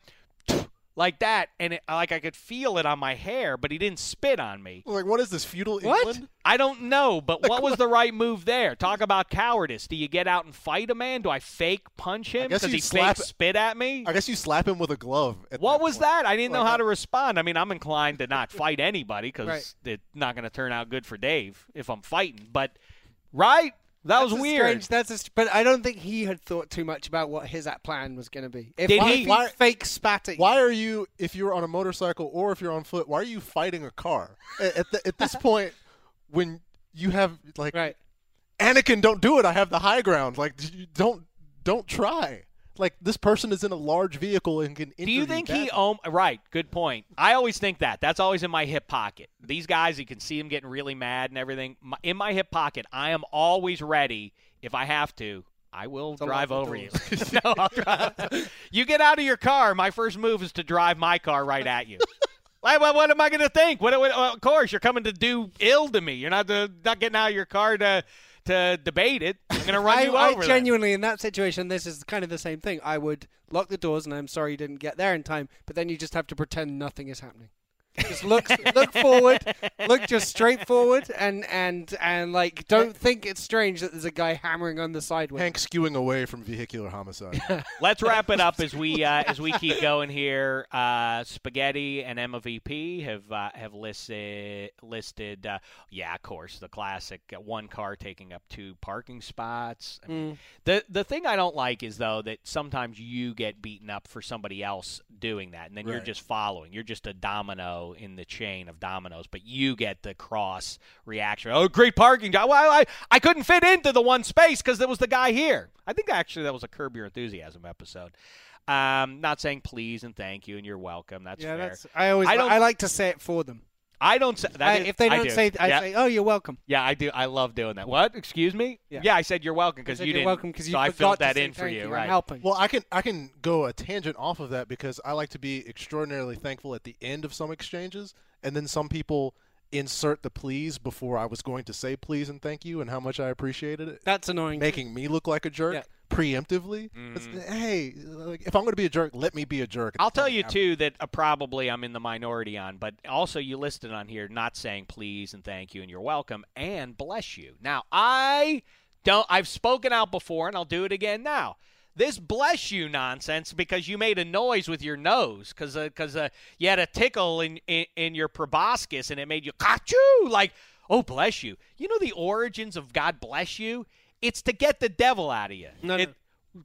F: like that, and it, like I could feel it on my hair, but he didn't spit on me.
C: Like, what is this feudal
D: What?
C: England?
F: I don't know, but what was the right move there? Talk about cowardice. Do you get out and fight a man? Do I fake punch him because he
C: slap-
F: fake spit at me?
C: I guess you slap him with a glove.
F: What
C: that
F: was
C: point.
F: that? I didn't know how
C: uh,
F: to respond. I mean, I'm inclined to not fight anybody because
D: Right.
F: it's not going to turn out good for Dave if I'm fighting. But right, that was
D: That's a
F: weird.
D: Strange, that's a, but I don't think he had thought too much about what his app plan was going to be. If
F: Did
D: why-
F: he?
D: if
C: Why-
D: fake spat at you?
C: Why are you, if you're on a motorcycle or if you're on foot, why are you fighting a car? At, at, the, at this point, when you have like
D: Right.
C: Anakin, don't do it. I have the high ground. Like, don't don't try. Like this person is in a large vehicle and can.
F: Do you think he own? Right, good point. I always think that. That's always in my hip pocket. These guys, you can see them getting really mad and everything. My- In my hip pocket, I am always ready. If I have to, I will drive
D: lock the
F: over you. no, I'll drive. You get out of your car. My first move is to drive my car right at you. Like, what, what am I going to think? What, what, of course, you're coming to do ill to me. You're not the, not getting out of your car to to debate it. I'm going to run
D: I,
F: you over. then.
D: genuinely, in that situation, this is kind of the same thing. I would lock the doors, and I'm sorry you didn't get there in time. But then you just have to pretend nothing is happening. Just look, look forward, look just straight forward, and and and like don't think it's strange that there's a guy hammering on the sideway.
C: Hank skewing away from vehicular homicide.
F: Let's wrap it up as we uh, as we keep going here. Uh, Spaghetti and Emma VP have uh, have listed listed. Uh, yeah, of course, the classic uh, one car taking up two parking spots. I mean, The the thing I don't like is though that sometimes you get beaten up for somebody else doing that, and then you're just following. You're just a domino in the chain of dominoes, but you get the cross reaction. Oh, great parking job! Well, I I couldn't fit into the one space because there was the guy here. I think actually that was a Curb Your Enthusiasm episode. Um, not saying please and thank you and you're welcome. That's
D: yeah,
F: fair.
D: that's. I always.
F: I
D: I, like to say it for them.
F: I don't say that.
D: I-
F: is-
D: if they don't
F: do.
D: say, I
F: yeah.
D: say, "Oh, you're welcome."
F: Yeah, I do. I love doing that. What? Excuse me?
D: Yeah.
F: I said you're welcome
D: I
F: because
D: said
F: you
D: you're
F: didn't.
D: welcome because you
F: so I
D: forgot
F: filled that in for
D: thank
F: you,
D: I'm
F: right?
D: helping.
C: Well, I can I can go a tangent off of that because I like to be extraordinarily thankful at the end of some exchanges, and then some people insert the please before I was going to say please and thank you and how much I appreciated it,
D: That's annoying.
C: making me look like a jerk
D: Yeah.
C: Preemptively. It's, hey, like, if I'm going to be a jerk, let me be a jerk.
F: I'll tell you too that uh, probably I'm in the minority on, but also you listed on here not saying please and thank you and you're welcome and bless you. Now I don't. I've spoken out before and I'll do it again now. This bless you nonsense because you made a noise with your nose because because uh, you had a tickle in, in in your proboscis and it made you achoo like oh bless you. You know the origins of God bless you. It's to get the devil out of you.
D: No, no.
F: It-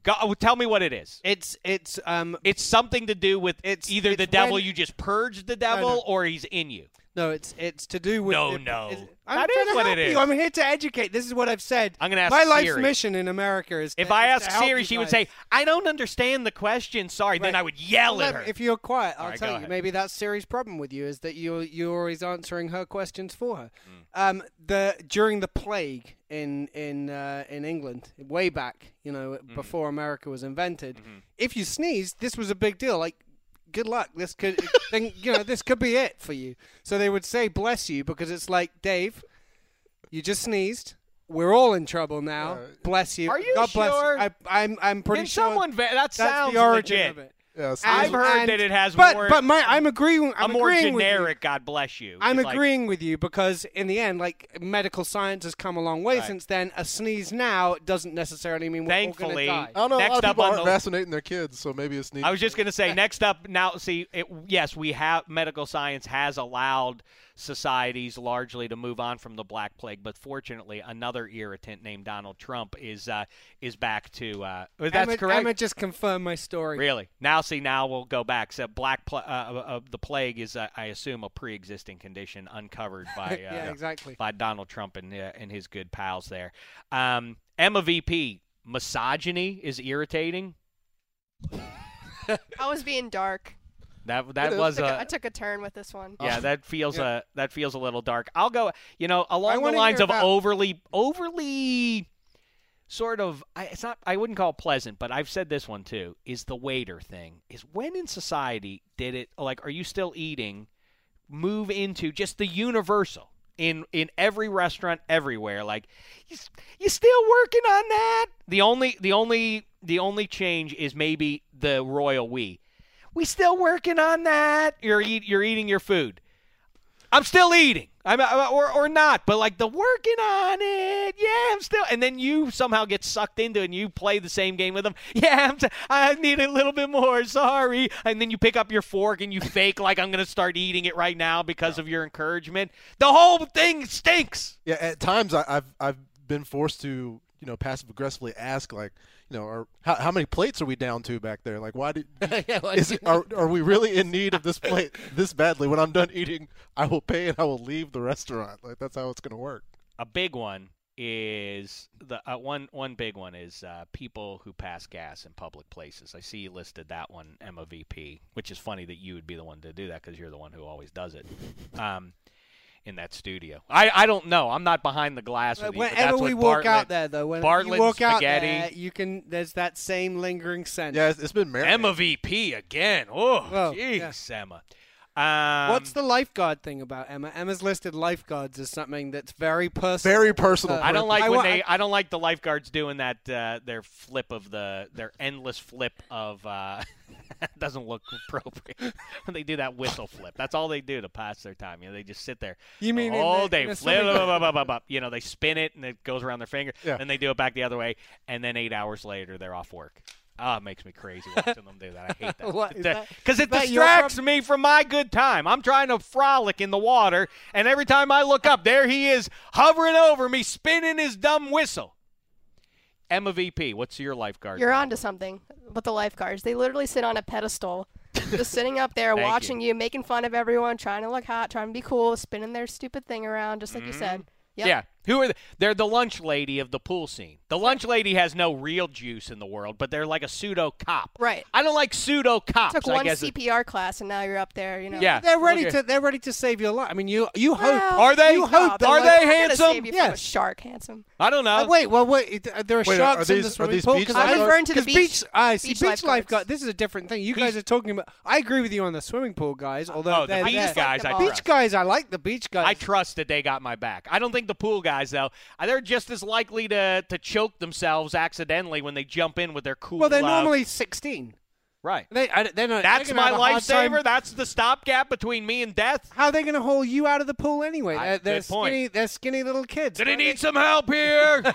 F: Go, tell me what it is.
D: It's it's um
F: It's something to do with
D: It's-
F: either the devil
D: when-
F: you just purged the devil
D: no.
F: or he's in you.
D: No, it's it's to do with
F: No,
D: the-
F: no.
D: it's- I'm
F: That
D: trying
F: what it is. you.
D: I'm here to educate. This is what I've said.
F: I'm gonna ask
D: my life's
F: Siri.
D: mission in America is.
F: If I
D: is
F: ask
D: to
F: Siri,
D: you
F: she would say, "I don't understand the question. Sorry." Then I would yell
D: Well,
F: at her.
D: If you're quiet, I'll
F: All right,
D: tell you.
F: ahead.
D: Maybe that's Siri's problem with you is that you're you're always answering her questions for her.
F: Hmm.
D: Um, the during the plague in in uh, in England, way back, you know,
F: Hmm.
D: before America was invented,
F: Mm-hmm.
D: if you sneezed, this was a big deal. Like, good luck. This could, then, you know, this could be it for you. So they would say "bless you" because it's like Dave, you just sneezed. We're all in trouble now. bless you.
F: Are you
D: God bless
F: sure?
D: you. I, I'm I'm pretty
F: Can
D: sure
F: someone? Va- that
D: that's
F: sounds
D: the origin
F: legit.
D: of it.
C: Yeah, so
F: I've
D: And-
F: heard
D: and-
F: that it has
D: but,
F: more.
D: But my, I'm agreeing. I'm
F: a more
D: agreeing with you.
F: generic "God bless you."
D: I'm
F: It's like-
D: agreeing with you because in the end, like medical science has come a long way
F: Right.
D: since then. A sneeze now doesn't necessarily mean we're
F: Thankfully,
D: all going to
C: I don't know.
F: Next
C: a lot of
F: up
C: people
F: on
C: aren't
F: the-
C: vaccinating their kids, so maybe it's neat.
F: I was just going to say, next up, now, see, it, yes, we have medical science has allowed societies largely to move on from the Black Plague, but fortunately, another irritant named Donald Trump is uh, is back to. Uh, that's
D: Emma,
F: correct.
D: Emma just confirmed my story.
F: Really? Now, see, now we'll go back. So, black pl- uh, uh, the plague is, uh, I assume, a pre-existing condition uncovered by uh,
D: Yeah, exactly.
F: by Donald Trump and uh, and his good pals there. Um, Emma VP, misogyny is irritating.
I: I was being dark.
F: That that
C: is.
F: was
I: Took a-
F: a
I: I took a turn with this one.
F: yeah. That feels
D: Yeah.
F: uh that feels a little dark. I'll go. You know, along the lines of
D: about-
F: overly overly sort of I, it's not I wouldn't call it pleasant, but I've said this one too is the waiter thing. Is when in society did it like are you still eating move into just the universal in in every restaurant everywhere like you, s- you still working on that? The only the only the only change is maybe the royal we. We still working on that? You're eat, you're eating your food. I'm still eating. I'm or or not, but like the working on it. Yeah, I'm still. And then you somehow get sucked into it and you play the same game with them. Yeah, I'm t- I need a little bit more. Sorry. And then you pick up your fork and you fake like I'm gonna start eating it right now because of your encouragement. The whole thing stinks.
C: Yeah, at times I, I've I've been forced to you know passive aggressively ask like you know are, how how many plates are we down to back there? Like why did is are are we really in need of this plate this badly? When I'm done eating, I will pay and I will leave the restaurant. Like that's how it's gonna work.
F: a big one is the uh, one one big one is uh, people who pass gas in public places. I see you listed that one Emma VP, which is funny that you would be the one to do that because you're the one who always does it. Um, in that studio, I, I don't know. I'm not behind the glass. With you,
D: Whenever
F: that's what
D: we walk out there, though, when
F: Bartlett
D: you walk out
F: spaghetti.
D: there, you can. There's that same lingering scent.
C: Yeah, it's, it's been marinated.
F: Emma VP again. Oh,
D: Well,
F: jeez, Emma. Um,
D: What's the lifeguard thing about Emma? Emma's listed lifeguards as something that's very personal.
C: Very personal.
D: Uh,
F: I don't like
D: I
F: when
D: wa-
F: they. I don't like the lifeguards doing that. Uh, their flip of the. Their endless flip of. Uh, doesn't look appropriate when they do that whistle flip. That's all they do to pass their time. You know, they just sit there
D: You mean
F: all day. flip. You know, they spin it and it goes around their finger.
C: Yeah.
F: And they do it back the other way, and then eight hours later they're off work. Ah, it makes me crazy watching them do that. I hate that. Because it distracts me from my good time. I'm trying to frolic in the water, and every time I look up, there he is hovering over me, spinning his dumb whistle. Emma VP, what's your lifeguard?
I: You're onto something with the lifeguards. They literally sit on a pedestal, just sitting up there watching you. making fun of everyone, trying to look hot, trying to be cool, spinning their stupid thing around, just like you said. Mm-hmm. Yep.
F: Yeah. Who are they? They're the lunch lady of the pool scene. The lunch lady has no real juice in the world, but they're like a pseudo cop.
I: Right.
F: I don't like pseudo cops.
I: Took
F: I
I: one
F: guess it-
I: CPR class, and now you're up there. You know.
F: Yeah.
D: They're ready
F: Okay.
D: to. They're ready to save your life. I mean, you. You hope.
F: Are they?
D: You hope that,
F: Are
D: like-
F: they
I: I'm
F: handsome?
I: Save you from a
D: Yes.
I: shark, handsome.
F: I don't know.
D: Uh, wait, well, wait. uh, There are
C: Wait, are
D: sharks in
C: these-
D: the
C: are
D: swimming
C: these
D: pool.
C: beach
D: 'Cause
I: I'm
D: I-
I: referring to the beach-
D: beach. I see
I: beach
D: beach
I: lifeguards.
D: lifeguard. This is a different thing. You guys are talking about. I agree with you on the swimming pool guys. Although
F: Oh, the beach guys, I
I: Beach
D: Beach guys, I like the beach guys.
F: I trust that they got my back. I don't think the pool guys, though, uh, they're just as likely to, to choke themselves accidentally when they jump in with their cool.
D: well, they're
F: uh,
D: normally 16.
F: right.
D: They, I, they're not,
F: That's my
D: have a hard time-
F: lifesaver. That's the stopgap between me and death.
D: How are they going to haul you out of the pool anyway?
F: I-
D: They're, they're
F: good point.
D: skinny. They're skinny little kids.
F: Did he need some help here?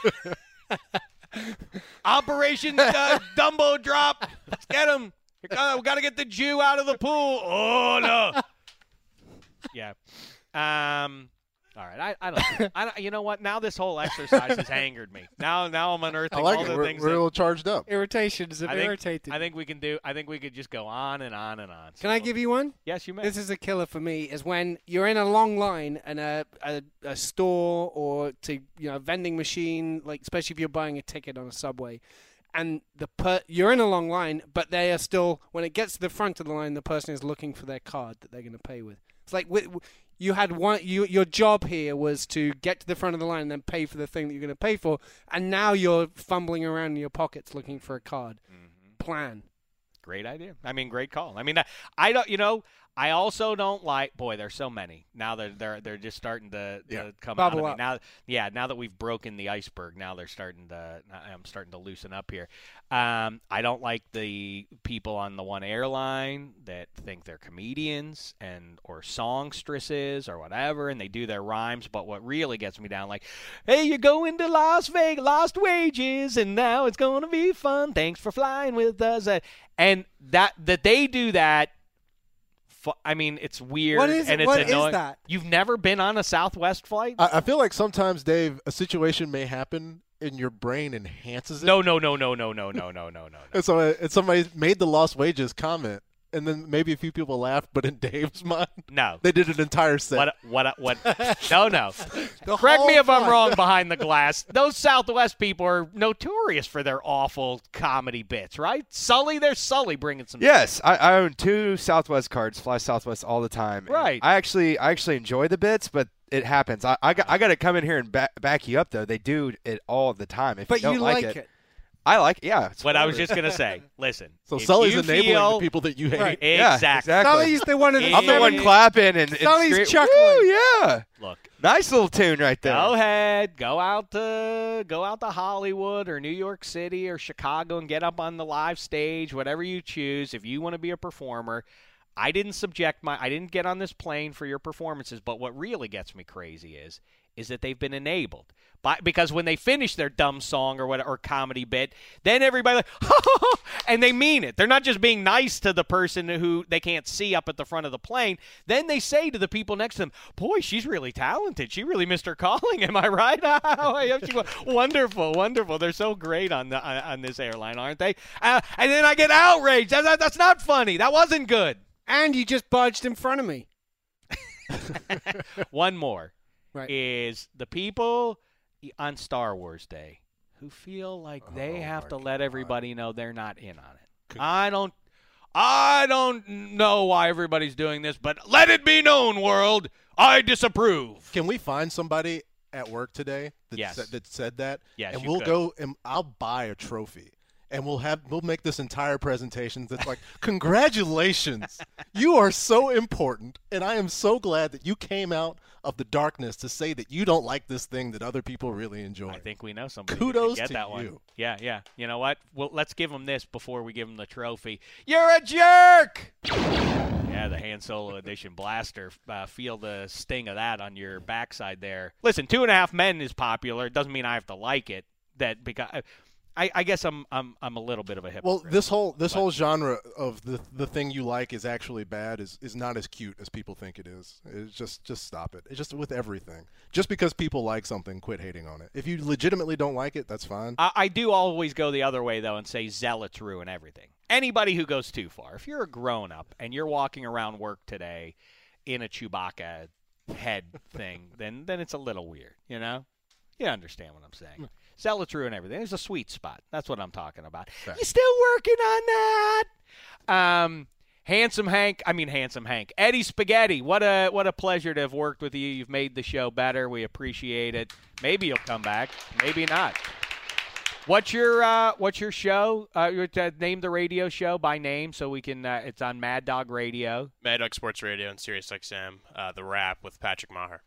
F: Operation uh, Dumbo Drop. Let's get him. We got to get the Jew out of the pool. Oh no. yeah. Um. All right. I, I don't. I don't. You know what? Now this whole exercise has angered me. Now now I'm unearthing
C: I like
F: all
C: it.
F: the
C: We're,
F: things.
C: we're a little charged up.
D: Irritations have
F: I think,
D: irritated.
F: I think we can do. I think we could just go on and on and on.
D: Can I give you one?
F: Yes, you may.
D: This is a killer for me. Is when you're in a long line and a, a a store or to you know a vending machine, like especially if you're buying a ticket on a subway, and the per- you're in a long line, but they are still when it gets to the front of the line, the person is looking for their card that they're going to pay with. It's like you had one. You, your job here was to get to the front of the line and then pay for the thing that you're going to pay for, and now you're fumbling around in your pockets looking for a card. Mm-hmm. Plan.
F: Great idea. I mean, great call. I mean, I- I don't. You know, I also don't like. Boy, there's so many now. They're they're they're just starting to, to come
D: Bubble
F: out of me now. Yeah, now that we've broken the iceberg, now they're starting to. I'm starting to loosen up here. Um, I don't like the people on the one airline that think they're comedians and or songstresses or whatever, and they do their rhymes. But what really gets me down, like, hey, you're going to Las Vegas, lost wages, and now it's going to be fun. Thanks for flying with us. And that that they do that. Fu- I mean, it's weird
D: What is-
F: and it's
D: what is
F: annoying.
D: that?
F: You've never been on a Southwest flight?
C: I, I feel like sometimes, Dave, a situation may happen and your brain enhances it.
F: no, no, no, no, no, no, no, no, no, no.
C: And so uh, and somebody made the lost wages comment, and then maybe a few people laughed, but in Dave's mind,
F: No.
C: they did an entire set.
F: What? What? What? No, no.
D: The
F: Correct me
D: whole
F: if I'm wrong. Behind the glass, those Southwest people are notorious for their awful comedy bits, right? Sully, there's Sully bringing some.
K: Yes, I, I own two Southwest cards. Fly Southwest all the time.
F: Right.
K: I actually, I actually enjoy the bits, but it happens. I, I got, I got to come in here and back, back you up though. They do it all the time. If
D: But
K: you don't
D: you
K: like,
D: like
K: it,
D: it.
K: I like. it. Yeah. it's
F: What I was just gonna say. Listen.
C: so
F: if
C: Sully's
F: you
C: enabling
F: feel,
C: the people that you hate.
D: Right.
K: Yeah,
F: Exactly.
K: exactly.
D: Sully's the one of the
F: I'm
K: I'm the one clapping and, and
D: Sully's
K: scream-
D: chuckling.
K: Woo, yeah,
F: Look.
K: nice little tune right there.
F: Go ahead, go out to go out to Hollywood or New York City or Chicago and get up on the live stage, whatever you choose. If you want to be a performer, I didn't subject my I didn't get on this plane for your performances, but what really gets me crazy is is that they've been enabled. By, because when they finish their dumb song or what or comedy bit, then everybody like and they mean it. They're not just being nice to the person who they can't see up at the front of the plane. Then they say to the people next to them, "Boy, she's really talented. She really missed her calling. Am I right? Oh, yeah, she was- wonderful, wonderful. They're so great on the on, on this airline, aren't they? Uh, and then I get outraged. That, that- that's not funny. That wasn't good.
D: And you just budged in front of me.
F: One more
D: Right.
F: is the people on Star Wars Day who feel like oh they
C: Oh,
F: have
C: my
F: to let everybody know they're not in on it. I don't I don't know why everybody's doing this, but let it be known, world, I disapprove.
C: Can we find somebody at work today that
F: Yes.
C: said, that said that?
F: Yes,
C: and we'll
F: could.
C: go and I'll buy a trophy. And we'll have we'll make this entire presentation that's like, congratulations, you are so important, and I am so glad that you came out of the darkness to say that you don't like this thing that other people really enjoy.
F: I think we know somebody. who
C: Kudos
F: get
C: to
F: that one.
C: you.
F: Yeah, yeah. You know what? Well, let's give them this before we give them the trophy. You're a jerk. Yeah, the Han Solo Edition blaster. Uh, feel the sting of that on your backside there. Listen, Two and a Half Men is popular. It doesn't mean I have to like it. That because I, I guess I'm I'm I'm a little bit of a hypocrite.
C: Well, this whole this whole genre of the the thing you like is actually bad is is not as cute as people think it is. It's just just stop it. It's just with everything. Just because people like something, quit hating on it. If you legitimately don't like it, that's fine.
F: I, I do always go the other way though and say zealots ruin everything. Anybody who goes too far. If you're a grown up and you're walking around work today in a Chewbacca head thing, then then it's a little weird. You know, you understand what I'm saying. Hmm. Zealots and everything. There's a sweet spot. That's what I'm talking about. You still working on that? Um, handsome Hank. I mean, handsome Hank. Eddie Spaghetti. What a what a pleasure to have worked with you. You've made the show better. We appreciate it. Maybe you'll come back. Maybe not. What's your uh, What's your show? Uh, uh, name the radio show by name so we can. Uh, it's on Mad Dog Radio.
J: Mad Dog Sports Radio and Sirius XM, uh, the rap with Patrick Maher.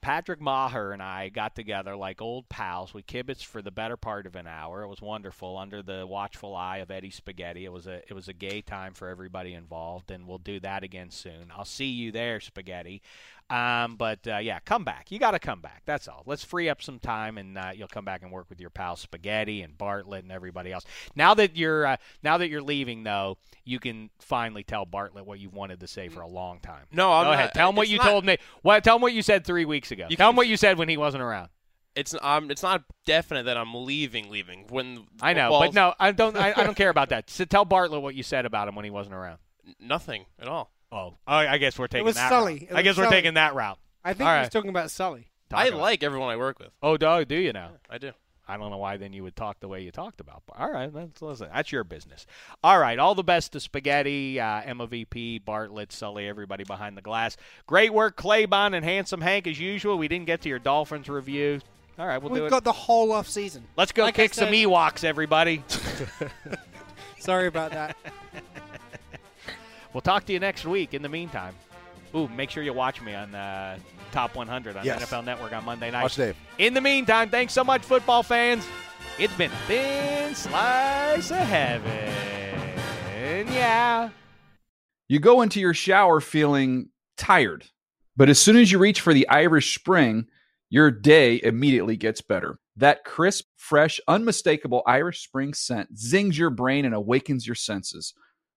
F: Patrick Maher and I got together like old pals. We kibitzed for the better part of an hour. It was wonderful under the watchful eye of Eddie Spaghetti. It was a it was a gay time for everybody involved, and we'll do that again soon. I'll see you there, Spaghetti. Um, but uh, yeah, come back. You got to come back. That's all. Let's free up some time, and uh, you'll come back and work with your pal Spaghetti and Bartlett and everybody else. Now that you're uh, now that you're leaving, though, you can finally tell Bartlett what you wanted to say for a long time.
J: No, I'm
F: Go ahead. Tell him what you
J: not-
F: told me. What? Tell him what you said three weeks ago. Tell him what you said when he wasn't around.
J: It's um, it's not definite that I'm leaving. Leaving when
F: I know, but no, I don't. I, I don't care about that. So tell Bartlett what you said about him when he wasn't around.
J: nothing at all.
F: Oh, I, I guess we're taking It
D: was
F: that.
D: Sully.
F: route.
D: It
F: I
D: was
F: guess we're taking that route.
D: I think
F: All
D: he was
F: right.
D: talking about Sully.
F: Talk
J: I
F: about
J: like everyone I work with.
F: Oh, dog, do you now?
J: I do.
F: I don't know why then you would talk the way you talked about. But all right, that's listen. That's your business. All right, all the best to Spaghetti, uh, Emma VP, Bartlett, Sully, everybody behind the glass. Great work, Claybon and Handsome Hank as usual. We didn't get to your Dolphins review. All right, we'll do
D: We've got the whole off season.
F: Let's go
D: Like I
F: kick some Ewoks, everybody.
D: Sorry about that.
F: We'll talk to you next week. In the meantime, ooh, make sure you watch me on uh, Top 100 on
C: Yes.
F: NFL Network on Monday night.
C: Watch Dave.
F: In the meantime, thanks so much, football fans. It's been a thin slice of heaven. Yeah.
L: You go into your shower feeling tired, but as soon as you reach for the Irish Spring, your day immediately gets better. That crisp, fresh, unmistakable Irish Spring scent zings your brain and awakens your senses.